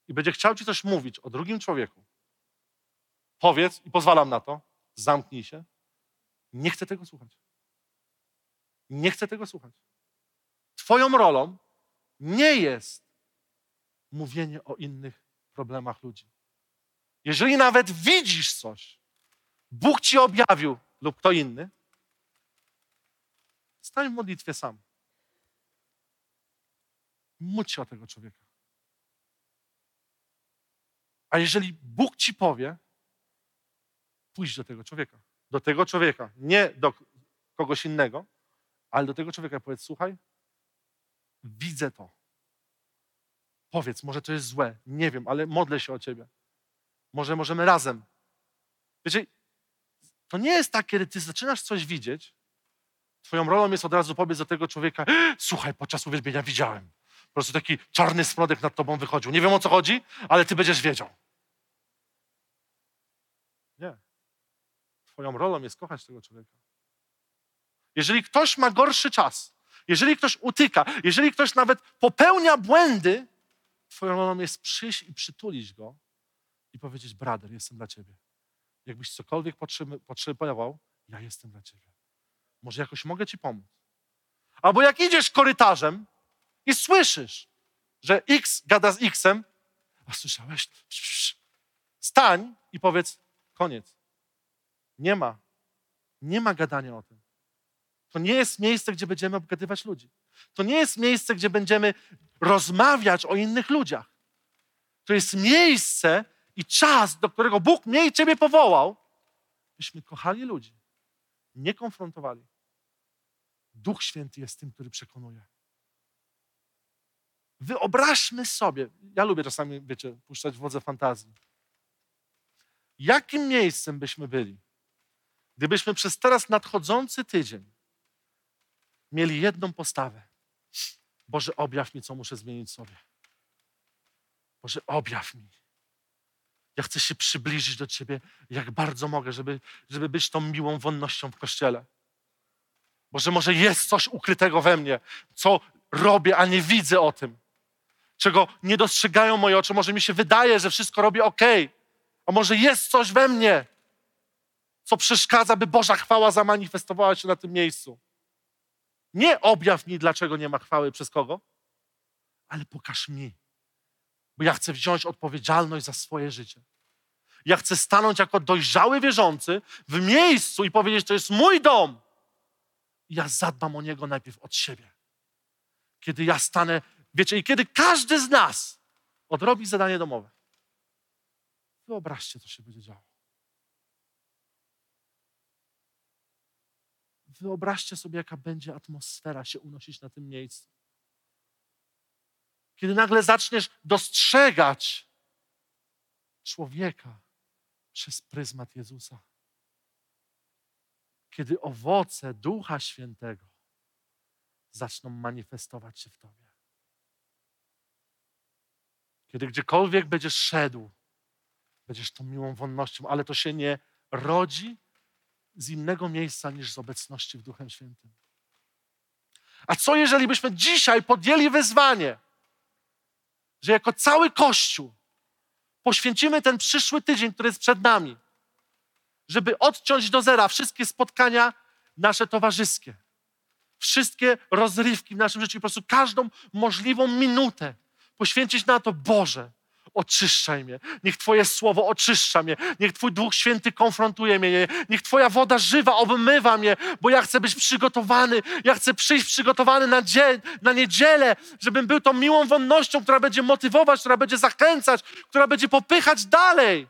i będzie chciał ci coś mówić o drugim człowieku, powiedz i pozwalam na to, zamknij się. Nie chcę tego słuchać. Nie chcę tego słuchać. Twoją rolą nie jest mówienie o innych problemach ludzi. Jeżeli nawet widzisz coś, Bóg ci objawił lub kto inny, stań w modlitwie sam. Módl się o tego człowieka. A jeżeli Bóg ci powie, pójdź do tego człowieka. Do tego człowieka. Nie do kogoś innego, ale do tego człowieka powiedz, słuchaj, widzę to. Powiedz, może to jest złe, nie wiem, ale modlę się o ciebie. Może możemy razem. Wiecie, to nie jest tak, kiedy ty zaczynasz coś widzieć, twoją rolą jest od razu pobiec do tego człowieka, słuchaj, podczas uwielbienia widziałem. Po prostu taki czarny smrodek nad tobą wychodził. Nie wiem o co chodzi, ale ty będziesz wiedział. Nie. Twoją rolą jest kochać tego człowieka. Jeżeli ktoś ma gorszy czas, jeżeli ktoś utyka, jeżeli ktoś nawet popełnia błędy, twoją rolą jest przyjść i przytulić go i powiedzieć: Brader, jestem dla ciebie. Jakbyś cokolwiek potrzebował, ja jestem dla ciebie. Może jakoś mogę ci pomóc. Albo jak idziesz korytarzem i słyszysz, że X gada z Xem, a słyszałeś? Stań i powiedz, koniec. Nie ma. Nie ma gadania o tym. To nie jest miejsce, gdzie będziemy obgadywać ludzi. To nie jest miejsce, gdzie będziemy rozmawiać o innych ludziach. To jest miejsce i czas, do którego Bóg mnie i Ciebie powołał, byśmy kochali ludzi, nie konfrontowali. Duch Święty jest tym, który przekonuje. Wyobraźmy sobie, ja lubię czasami, wiecie, puszczać wodze fantazji. Jakim miejscem byśmy byli, gdybyśmy przez teraz nadchodzący tydzień mieli jedną postawę? Boże, objaw mi, co muszę zmienić sobie. Boże, objaw mi. Ja chcę się przybliżyć do Ciebie, jak bardzo mogę, żeby, żeby być tą miłą wonnością w kościele. Boże, może jest coś ukrytego we mnie, co robię, a nie widzę o tym. Czego nie dostrzegają moje oczy. Może mi się wydaje, że wszystko robię ok. A może jest coś we mnie, co przeszkadza, by Boża chwała zamanifestowała się na tym miejscu. Nie objaw mi, dlaczego nie ma chwały przez kogo, ale pokaż mi. Bo ja chcę wziąć odpowiedzialność za swoje życie. Ja chcę stanąć jako dojrzały wierzący w miejscu i powiedzieć, to jest mój dom. I ja zadbam o niego najpierw od siebie. Kiedy ja stanę, wiecie, i kiedy każdy z nas odrobi zadanie domowe. Wyobraźcie, co się będzie działo. Wyobraźcie sobie, jaka będzie atmosfera się unosić na tym miejscu. Kiedy nagle zaczniesz dostrzegać człowieka przez pryzmat Jezusa. Kiedy owoce Ducha Świętego zaczną manifestować się w Tobie. Kiedy gdziekolwiek będziesz szedł, będziesz tą miłą wonnością, ale to się nie rodzi z innego miejsca niż z obecności w Duchem Świętym. A co jeżeli byśmy dzisiaj podjęli wyzwanie, że jako cały Kościół poświęcimy ten przyszły tydzień, który jest przed nami, żeby odciąć do zera wszystkie spotkania nasze towarzyskie, wszystkie rozrywki w naszym życiu, po prostu każdą możliwą minutę poświęcić na to, Boże, oczyszczaj mnie. Niech Twoje słowo oczyszcza mnie. Niech Twój Duch Święty konfrontuje mnie. Niech Twoja woda żywa obmywa mnie, bo ja chcę być przygotowany. Ja chcę przyjść przygotowany na, dzień, na niedzielę, żebym był tą miłą wonnością, która będzie motywować, która będzie zachęcać, która będzie popychać dalej.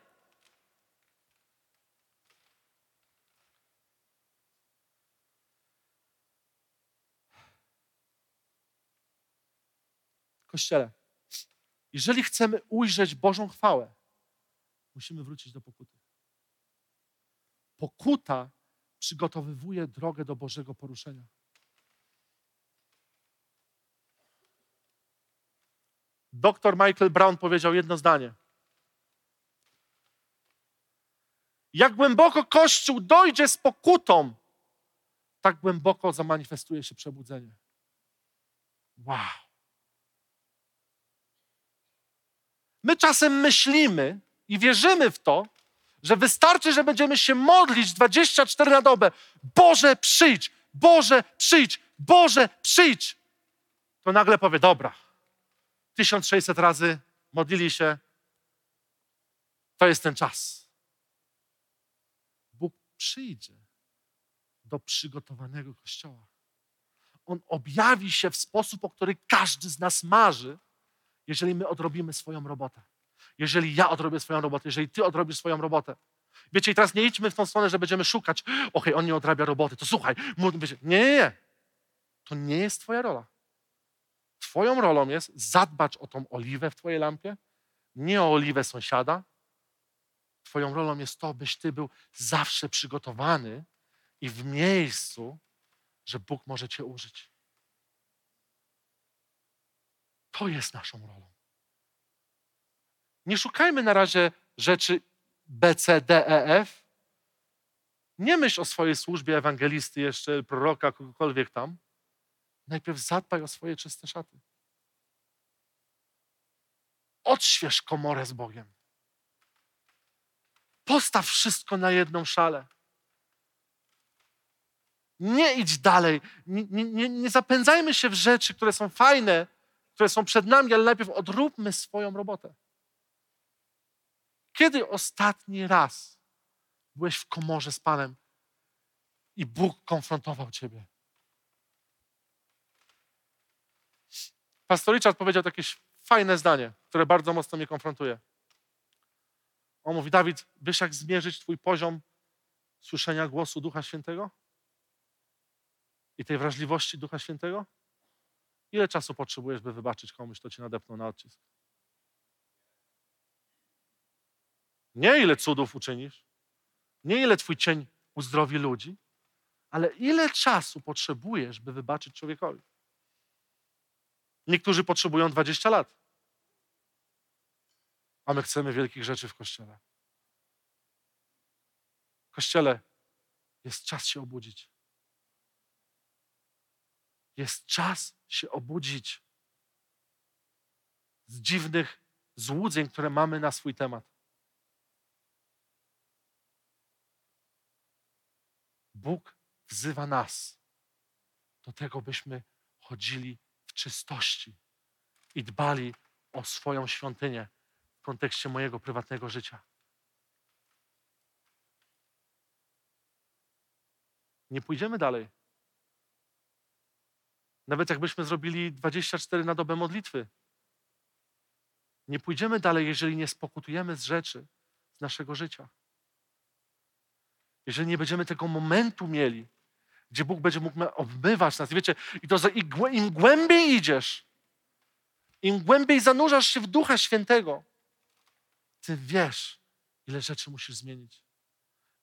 Kościele. Jeżeli chcemy ujrzeć Bożą chwałę, musimy wrócić do pokuty. Pokuta przygotowywuje drogę do Bożego poruszenia. Doktor Michael Brown powiedział jedno zdanie. Jak głęboko Kościół dojdzie z pokutą, tak głęboko zamanifestuje się przebudzenie. Wow. My czasem myślimy i wierzymy w to, że wystarczy, że będziemy się modlić 24 na dobę. Boże, przyjdź! Boże, przyjdź! Boże, przyjdź! To nagle powie, dobra, 1600 razy modlili się, to jest ten czas. Bóg przyjdzie do przygotowanego kościoła. On objawi się w sposób, o który każdy z nas marzy, jeżeli my odrobimy swoją robotę. Jeżeli ja odrobię swoją robotę, jeżeli ty odrobisz swoją robotę. Wiecie, i teraz nie idźmy w tą stronę, że będziemy szukać, okej, okay, on nie odrabia roboty, to słuchaj, wiecie, nie, nie, nie. To nie jest twoja rola. Twoją rolą jest zadbać o tą oliwę w twojej lampie, nie o oliwę sąsiada. Twoją rolą jest to, byś ty był zawsze przygotowany i w miejscu, że Bóg może cię użyć. To jest naszą rolą. Nie szukajmy na razie rzeczy B, C, D, E, F. Nie myśl o swojej służbie ewangelisty, jeszcze proroka, kogokolwiek tam. Najpierw zadbaj o swoje czyste szaty. Odśwież komorę z Bogiem. Postaw wszystko na jedną szalę. Nie idź dalej. Nie, nie, nie zapędzajmy się w rzeczy, które są fajne, które są przed nami, ale najpierw odróbmy swoją robotę. Kiedy ostatni raz byłeś w komorze z Panem i Bóg konfrontował ciebie? Pastor Richard powiedział jakieś fajne zdanie, które bardzo mocno mnie konfrontuje. On mówi, Dawid, wiesz jak zmierzyć twój poziom słyszenia głosu Ducha Świętego? I tej wrażliwości Ducha Świętego? Ile czasu potrzebujesz, by wybaczyć komuś, kto cię nadepnął na odcisk? Nie ile cudów uczynisz, nie ile twój cień uzdrowi ludzi, ale ile czasu potrzebujesz, by wybaczyć człowiekowi. Niektórzy potrzebują 20 lat, a my chcemy wielkich rzeczy w Kościele. Kościele jest czas się obudzić. Jest czas się obudzić z dziwnych złudzeń, które mamy na swój temat. Bóg wzywa nas do tego, byśmy chodzili w czystości i dbali o swoją świątynię w kontekście mojego prywatnego życia. Nie pójdziemy dalej. Nawet jakbyśmy zrobili 24 na dobę modlitwy. Nie pójdziemy dalej, jeżeli nie spokutujemy z rzeczy z naszego życia. Jeżeli nie będziemy tego momentu mieli, gdzie Bóg będzie mógł obmywać nas. Wiecie, i to za, im głębiej idziesz, im głębiej zanurzasz się w Ducha Świętego, ty wiesz, ile rzeczy musisz zmienić.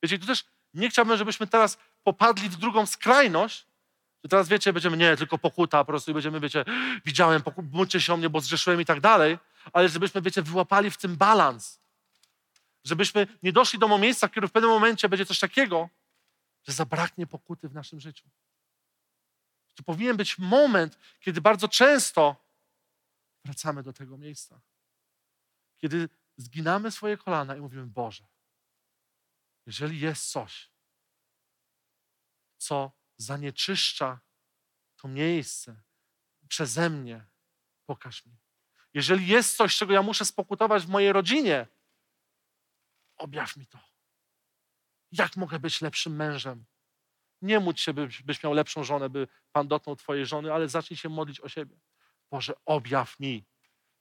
Wiecie, tu też nie chciałbym, żebyśmy teraz popadli w drugą skrajność, że teraz, wiecie, będziemy, nie, tylko pokuta, po prostu i będziemy, wiecie, widziałem, módlcie się o mnie, bo zgrzeszyłem i tak dalej, ale żebyśmy, wiecie, wyłapali w tym balans. Żebyśmy nie doszli do miejsca, którym w pewnym momencie będzie coś takiego, że zabraknie pokuty w naszym życiu. To powinien być moment, kiedy bardzo często wracamy do tego miejsca. Kiedy zginamy swoje kolana i mówimy: Boże, jeżeli jest coś, co zanieczyszcza to miejsce przeze mnie, pokaż mi. Jeżeli jest coś, czego ja muszę spokutować w mojej rodzinie, objaw mi to. Jak mogę być lepszym mężem? Nie módl się, byś, miał lepszą żonę, by Pan dotknął Twojej żony, ale zacznij się modlić o siebie. Boże, objaw mi,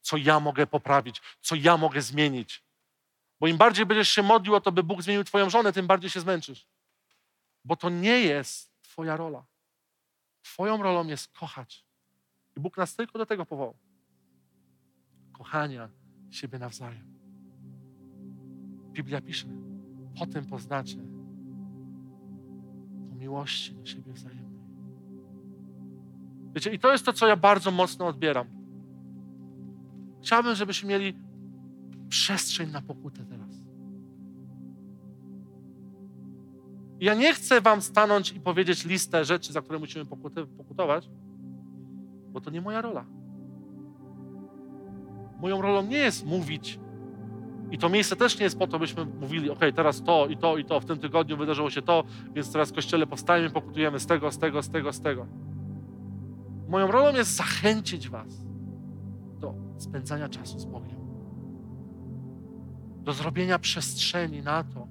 co ja mogę poprawić, co ja mogę zmienić. Bo im bardziej będziesz się modlił o to, by Bóg zmienił Twoją żonę, tym bardziej się zmęczysz. Bo to nie jest Twoja rola. Twoją rolą jest kochać. I Bóg nas tylko do tego powołał. Kochania siebie nawzajem. Biblia pisze, potem poznacie po miłości do siebie wzajemnej. Wiecie, i to jest to, co ja bardzo mocno odbieram. Chciałbym, żebyśmy mieli przestrzeń na pokutę teraz. Ja nie chcę wam stanąć i powiedzieć listę rzeczy, za które musimy pokutować, bo to nie moja rola. Moją rolą nie jest mówić, i to miejsce też nie jest po to, byśmy mówili, ok, teraz to i to i to, w tym tygodniu wydarzyło się to, więc teraz w Kościele powstajemy, pokutujemy z tego, z tego, z tego, z tego. Moją rolą jest zachęcić was do spędzania czasu z Bogiem. Do zrobienia przestrzeni na to,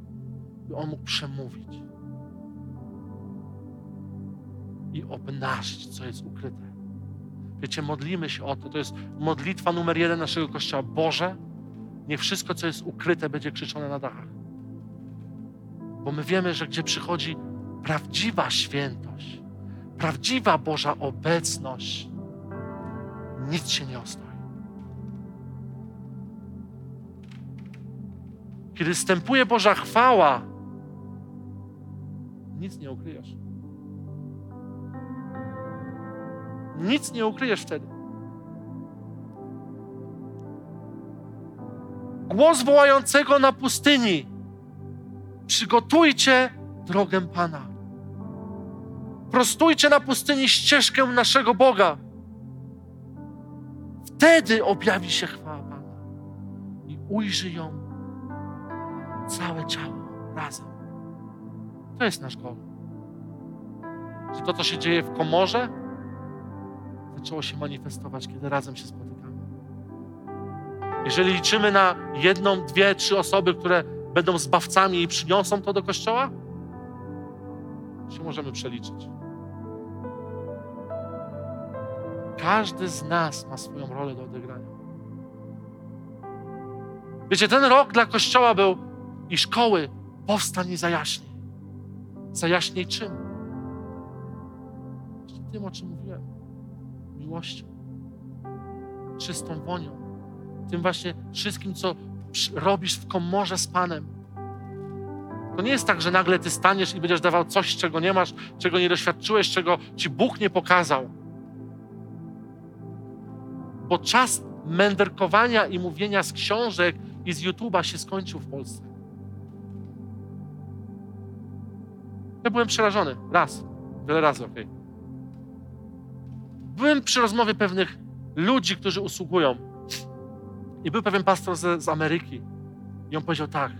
by On mógł przemówić. I obnażyć, co jest ukryte. Wiecie, modlimy się o to. To jest modlitwa numer jeden naszego Kościoła. Boże, Niech wszystko, co jest ukryte, będzie krzyczone na dachach. Bo my wiemy, że gdzie przychodzi prawdziwa świętość, prawdziwa Boża obecność, nic się nie ostoi. Kiedy wstępuje Boża chwała, nic nie ukryjesz. Nic nie ukryjesz wtedy. głos wołającego na pustyni: Przygotujcie drogę Pana. Prostujcie na pustyni ścieżkę naszego Boga. Wtedy objawi się chwała Pana i ujrzy ją całe ciało razem. To jest nasz gol. Czy to, co się dzieje w komorze, zaczęło się manifestować, kiedy razem się spotykamy. Jeżeli liczymy na jedną, dwie, trzy osoby, które będą zbawcami i przyniosą to do kościoła, się możemy przeliczyć. Każdy z nas ma swoją rolę do odegrania. Wiecie, ten rok dla Kościoła był i szkoły powstań i zajaśnij. Zajaśnij czym? Tym, o czym mówiłem. Miłością. Czystą wonią. Tym właśnie wszystkim, co robisz w komorze z Panem. To nie jest tak, że nagle ty staniesz i będziesz dawał coś, czego nie masz, czego nie doświadczyłeś, czego ci Bóg nie pokazał. Bo czas mędrkowania i mówienia z książek i z YouTube'a się skończył w Polsce. Ja byłem przerażony. Raz. Wiele razy, okej. Okay. Byłem przy rozmowie pewnych ludzi, którzy usługują. I był pewien pastor z, z Ameryki. I on powiedział tak.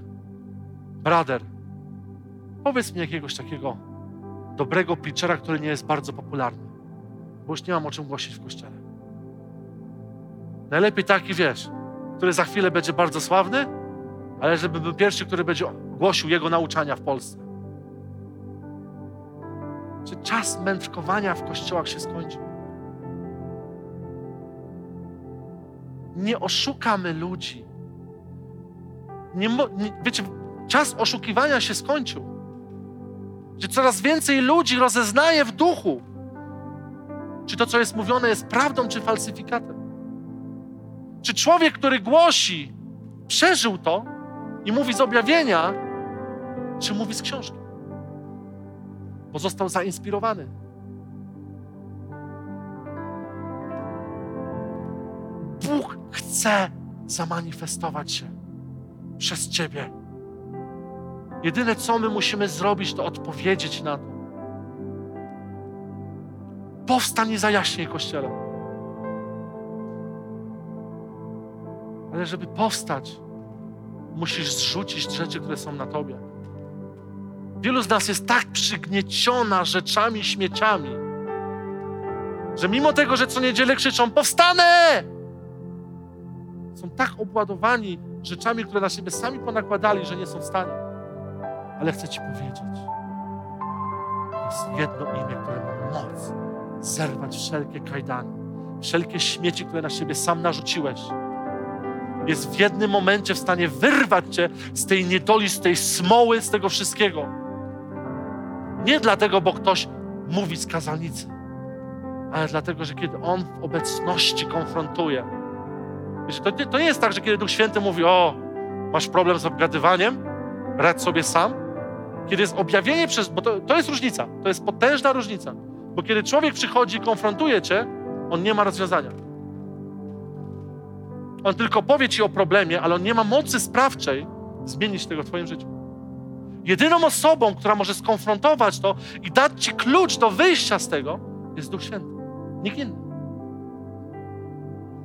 Brother, powiedz mi jakiegoś takiego dobrego preachera, który nie jest bardzo popularny. Bo już nie mam o czym głosić w kościele. Najlepiej taki, wiesz, który za chwilę będzie bardzo sławny, ale żeby był pierwszy, który będzie głosił jego nauczania w Polsce. Czy czas mędrkowania w kościołach się skończył? Nie oszukamy ludzi. Nie, nie, wiecie, czas oszukiwania się skończył. Że coraz więcej ludzi rozeznaje w duchu, czy to, co jest mówione, jest prawdą, czy falsyfikatem. Czy człowiek, który głosi, przeżył to i mówi z objawienia, czy mówi z książki? Bo został zainspirowany. Chce zamanifestować się przez Ciebie. Jedyne, co my musimy zrobić, to odpowiedzieć na to. Powstań i zajaśnij Kościele. Ale żeby powstać, musisz zrzucić rzeczy, które są na Tobie. Wielu z nas jest tak przygnieciona rzeczami, śmieciami, że mimo tego, że co niedzielę krzyczą, powstanę! Są tak obładowani rzeczami, które na siebie sami ponakładali, że nie są w stanie. Ale chcę Ci powiedzieć, jest jedno imię, które ma moc zerwać wszelkie kajdany, wszelkie śmieci, które na siebie sam narzuciłeś. Jest w jednym momencie w stanie wyrwać Cię z tej niedoli, z tej smoły, z tego wszystkiego. Nie dlatego, bo ktoś mówi z kazalnicy, ale dlatego, że kiedy On w obecności konfrontuje, Wiesz, to, to nie jest tak, że kiedy Duch Święty mówi, o, masz problem z obgadywaniem, radź sobie sam. Kiedy jest objawienie przez, bo to, to jest różnica, to jest potężna różnica. Bo kiedy człowiek przychodzi i konfrontuje cię, on nie ma rozwiązania. On tylko powie ci o problemie, ale on nie ma mocy sprawczej zmienić tego w twoim życiu. Jedyną osobą, która może skonfrontować to i dać ci klucz do wyjścia z tego, jest Duch Święty. Nikt inny.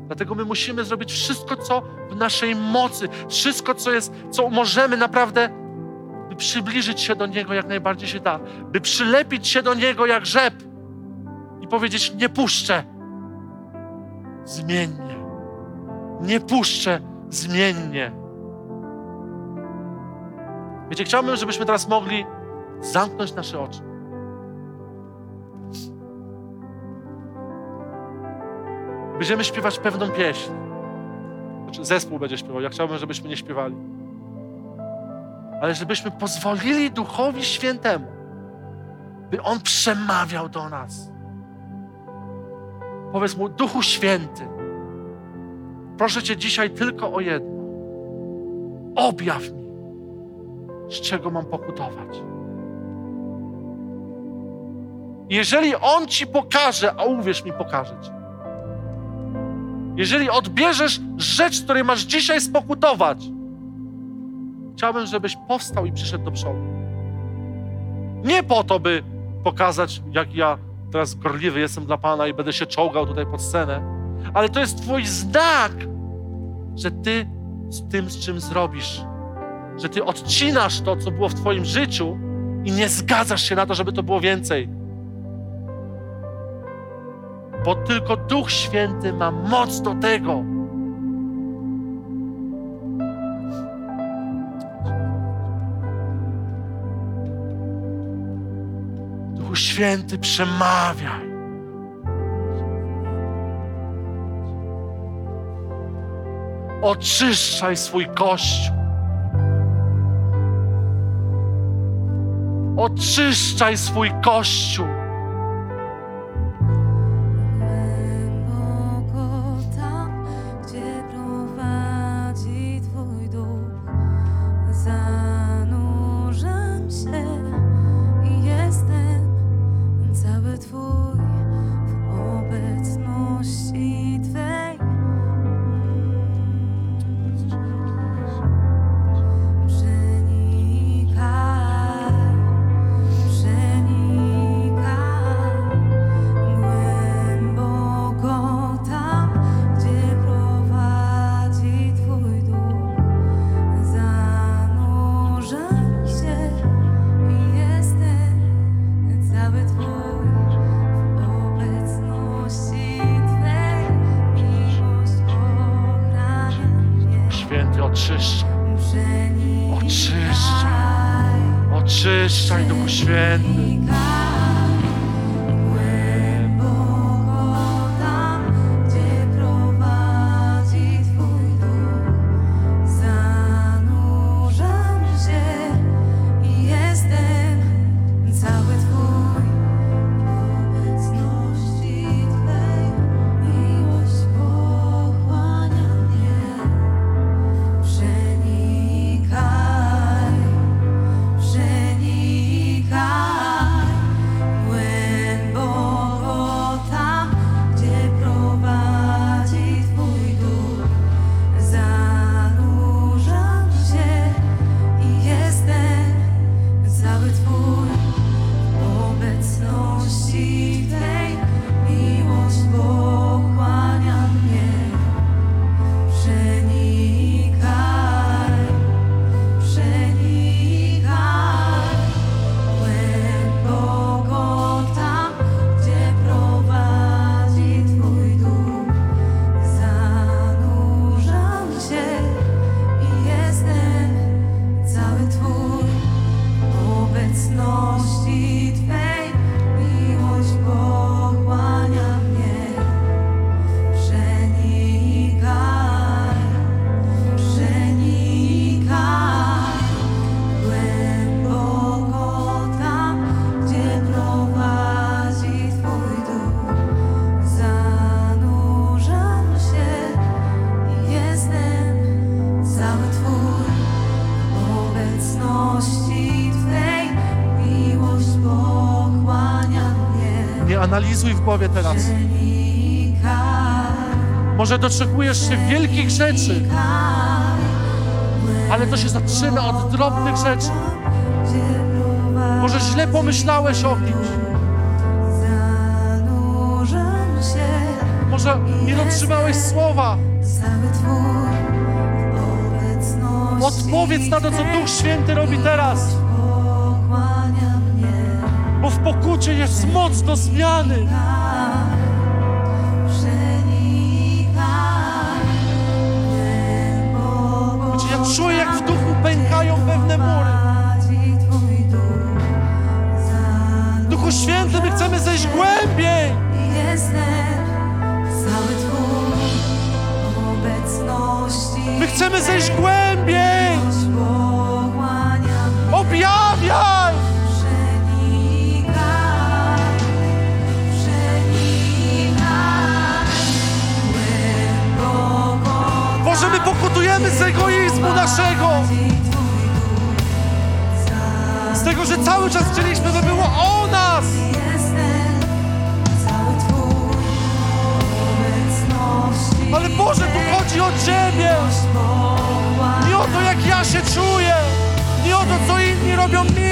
Dlatego my musimy zrobić wszystko, co w naszej mocy, wszystko, co jest, co możemy naprawdę, by przybliżyć się do Niego jak najbardziej się da, by przylepić się do Niego jak rzep i powiedzieć: Nie puszczę, zmiennie. Nie puszczę, zmiennie. Wiecie, chciałbym, żebyśmy teraz mogli zamknąć nasze oczy. Będziemy śpiewać pewną pieśń. Znaczy, zespół będzie śpiewał. Ja chciałbym, żebyśmy nie śpiewali. Ale żebyśmy pozwolili Duchowi Świętemu, by On przemawiał do nas. Powiedz mu, Duchu Święty, proszę Cię dzisiaj tylko o jedno. Objaw mi, z czego mam pokutować. Jeżeli On Ci pokaże, a uwierz mi, pokaże jeżeli odbierzesz rzecz, której masz dzisiaj spokutować, chciałbym, żebyś powstał i przyszedł do przodu. Nie po to, by pokazać, jak ja teraz gorliwy jestem dla Pana i będę się czołgał tutaj pod scenę, ale to jest Twój znak, że Ty z tym, z czym zrobisz, że Ty odcinasz to, co było w Twoim życiu i nie zgadzasz się na to, żeby to było więcej
bo tylko Duch Święty ma moc do tego. Duchu Święty, przemawiaj. Oczyszczaj swój kościół. Oczyszczaj swój kościół. Analizuj w głowie teraz. Może doczekujesz się wielkich rzeczy, ale to się zaczyna od drobnych rzeczy. Może źle pomyślałeś o kimś, może nie dotrzymałeś słowa. Odpowiedz na to, co Duch Święty robi teraz, pokucie jest moc do zmiany. Gdzie ja czuję, jak w duchu pękają pewne mury. Duchu Święty, my chcemy zejść głębiej. My chcemy zejść głębiej. Z egoizmu naszego. Z tego, że cały czas chcieliśmy, by było o nas. Ale Boże, tu chodzi o Ciebie. Nie o to, jak ja się czuję. Nie o to, co inni robią mi.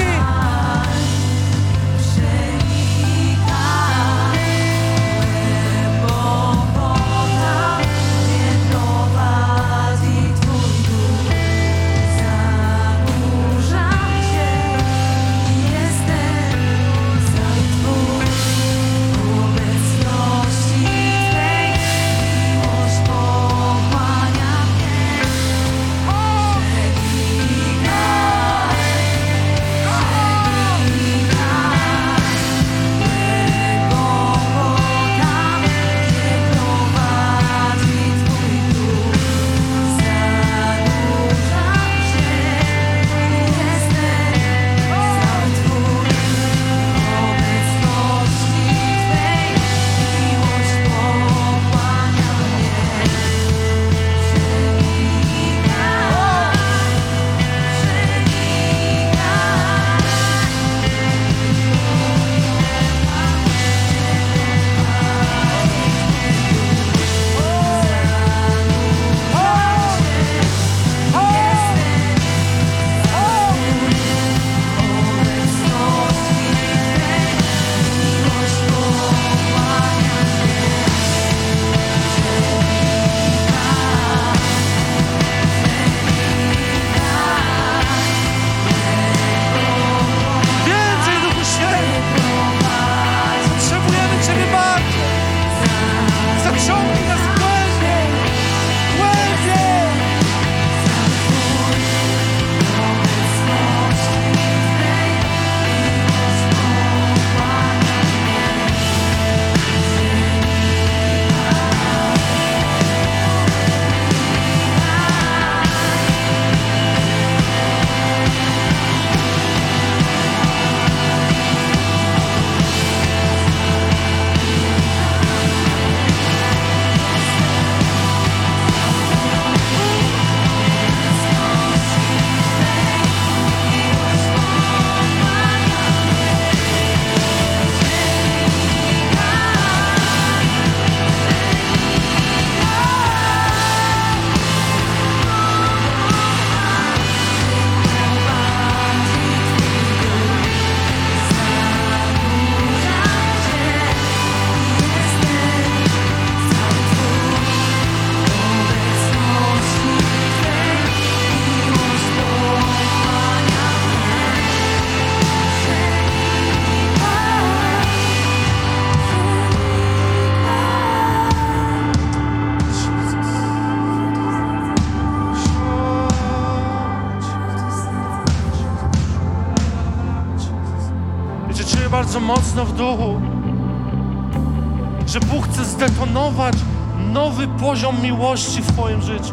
Nowy poziom miłości w Twoim życiu.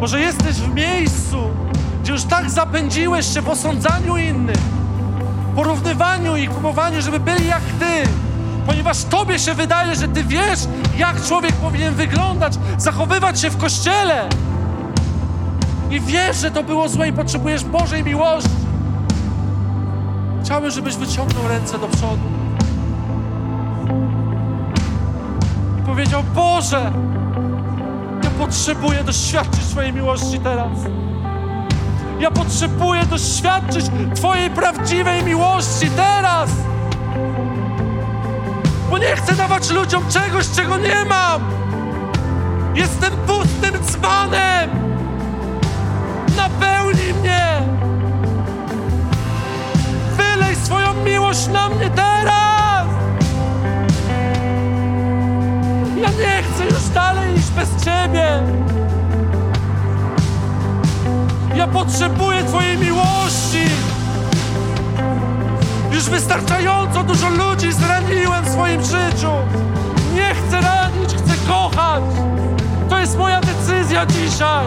Może jesteś w miejscu, gdzie już tak zapędziłeś się w osądzaniu innych, porównywaniu ich, próbowaniu, żeby byli jak Ty, ponieważ Tobie się wydaje, że Ty wiesz, jak człowiek powinien wyglądać, zachowywać się w kościele. I wiesz, że to było złe i potrzebujesz Bożej miłości. Chciałbym, żebyś wyciągnął ręce do przodu. Powiedział, Boże, ja potrzebuję doświadczyć Twojej miłości teraz. Ja potrzebuję doświadczyć Twojej prawdziwej miłości teraz. Bo nie chcę dawać ludziom czegoś, czego nie mam. Jestem pustym dzbanem. Napełnij mnie. Wylej swoją miłość na mnie teraz. Bez Ciebie. Ja potrzebuję Twojej miłości. Już wystarczająco dużo ludzi zraniłem w swoim życiu. Nie chcę ranić, chcę kochać. To jest moja decyzja dzisiaj.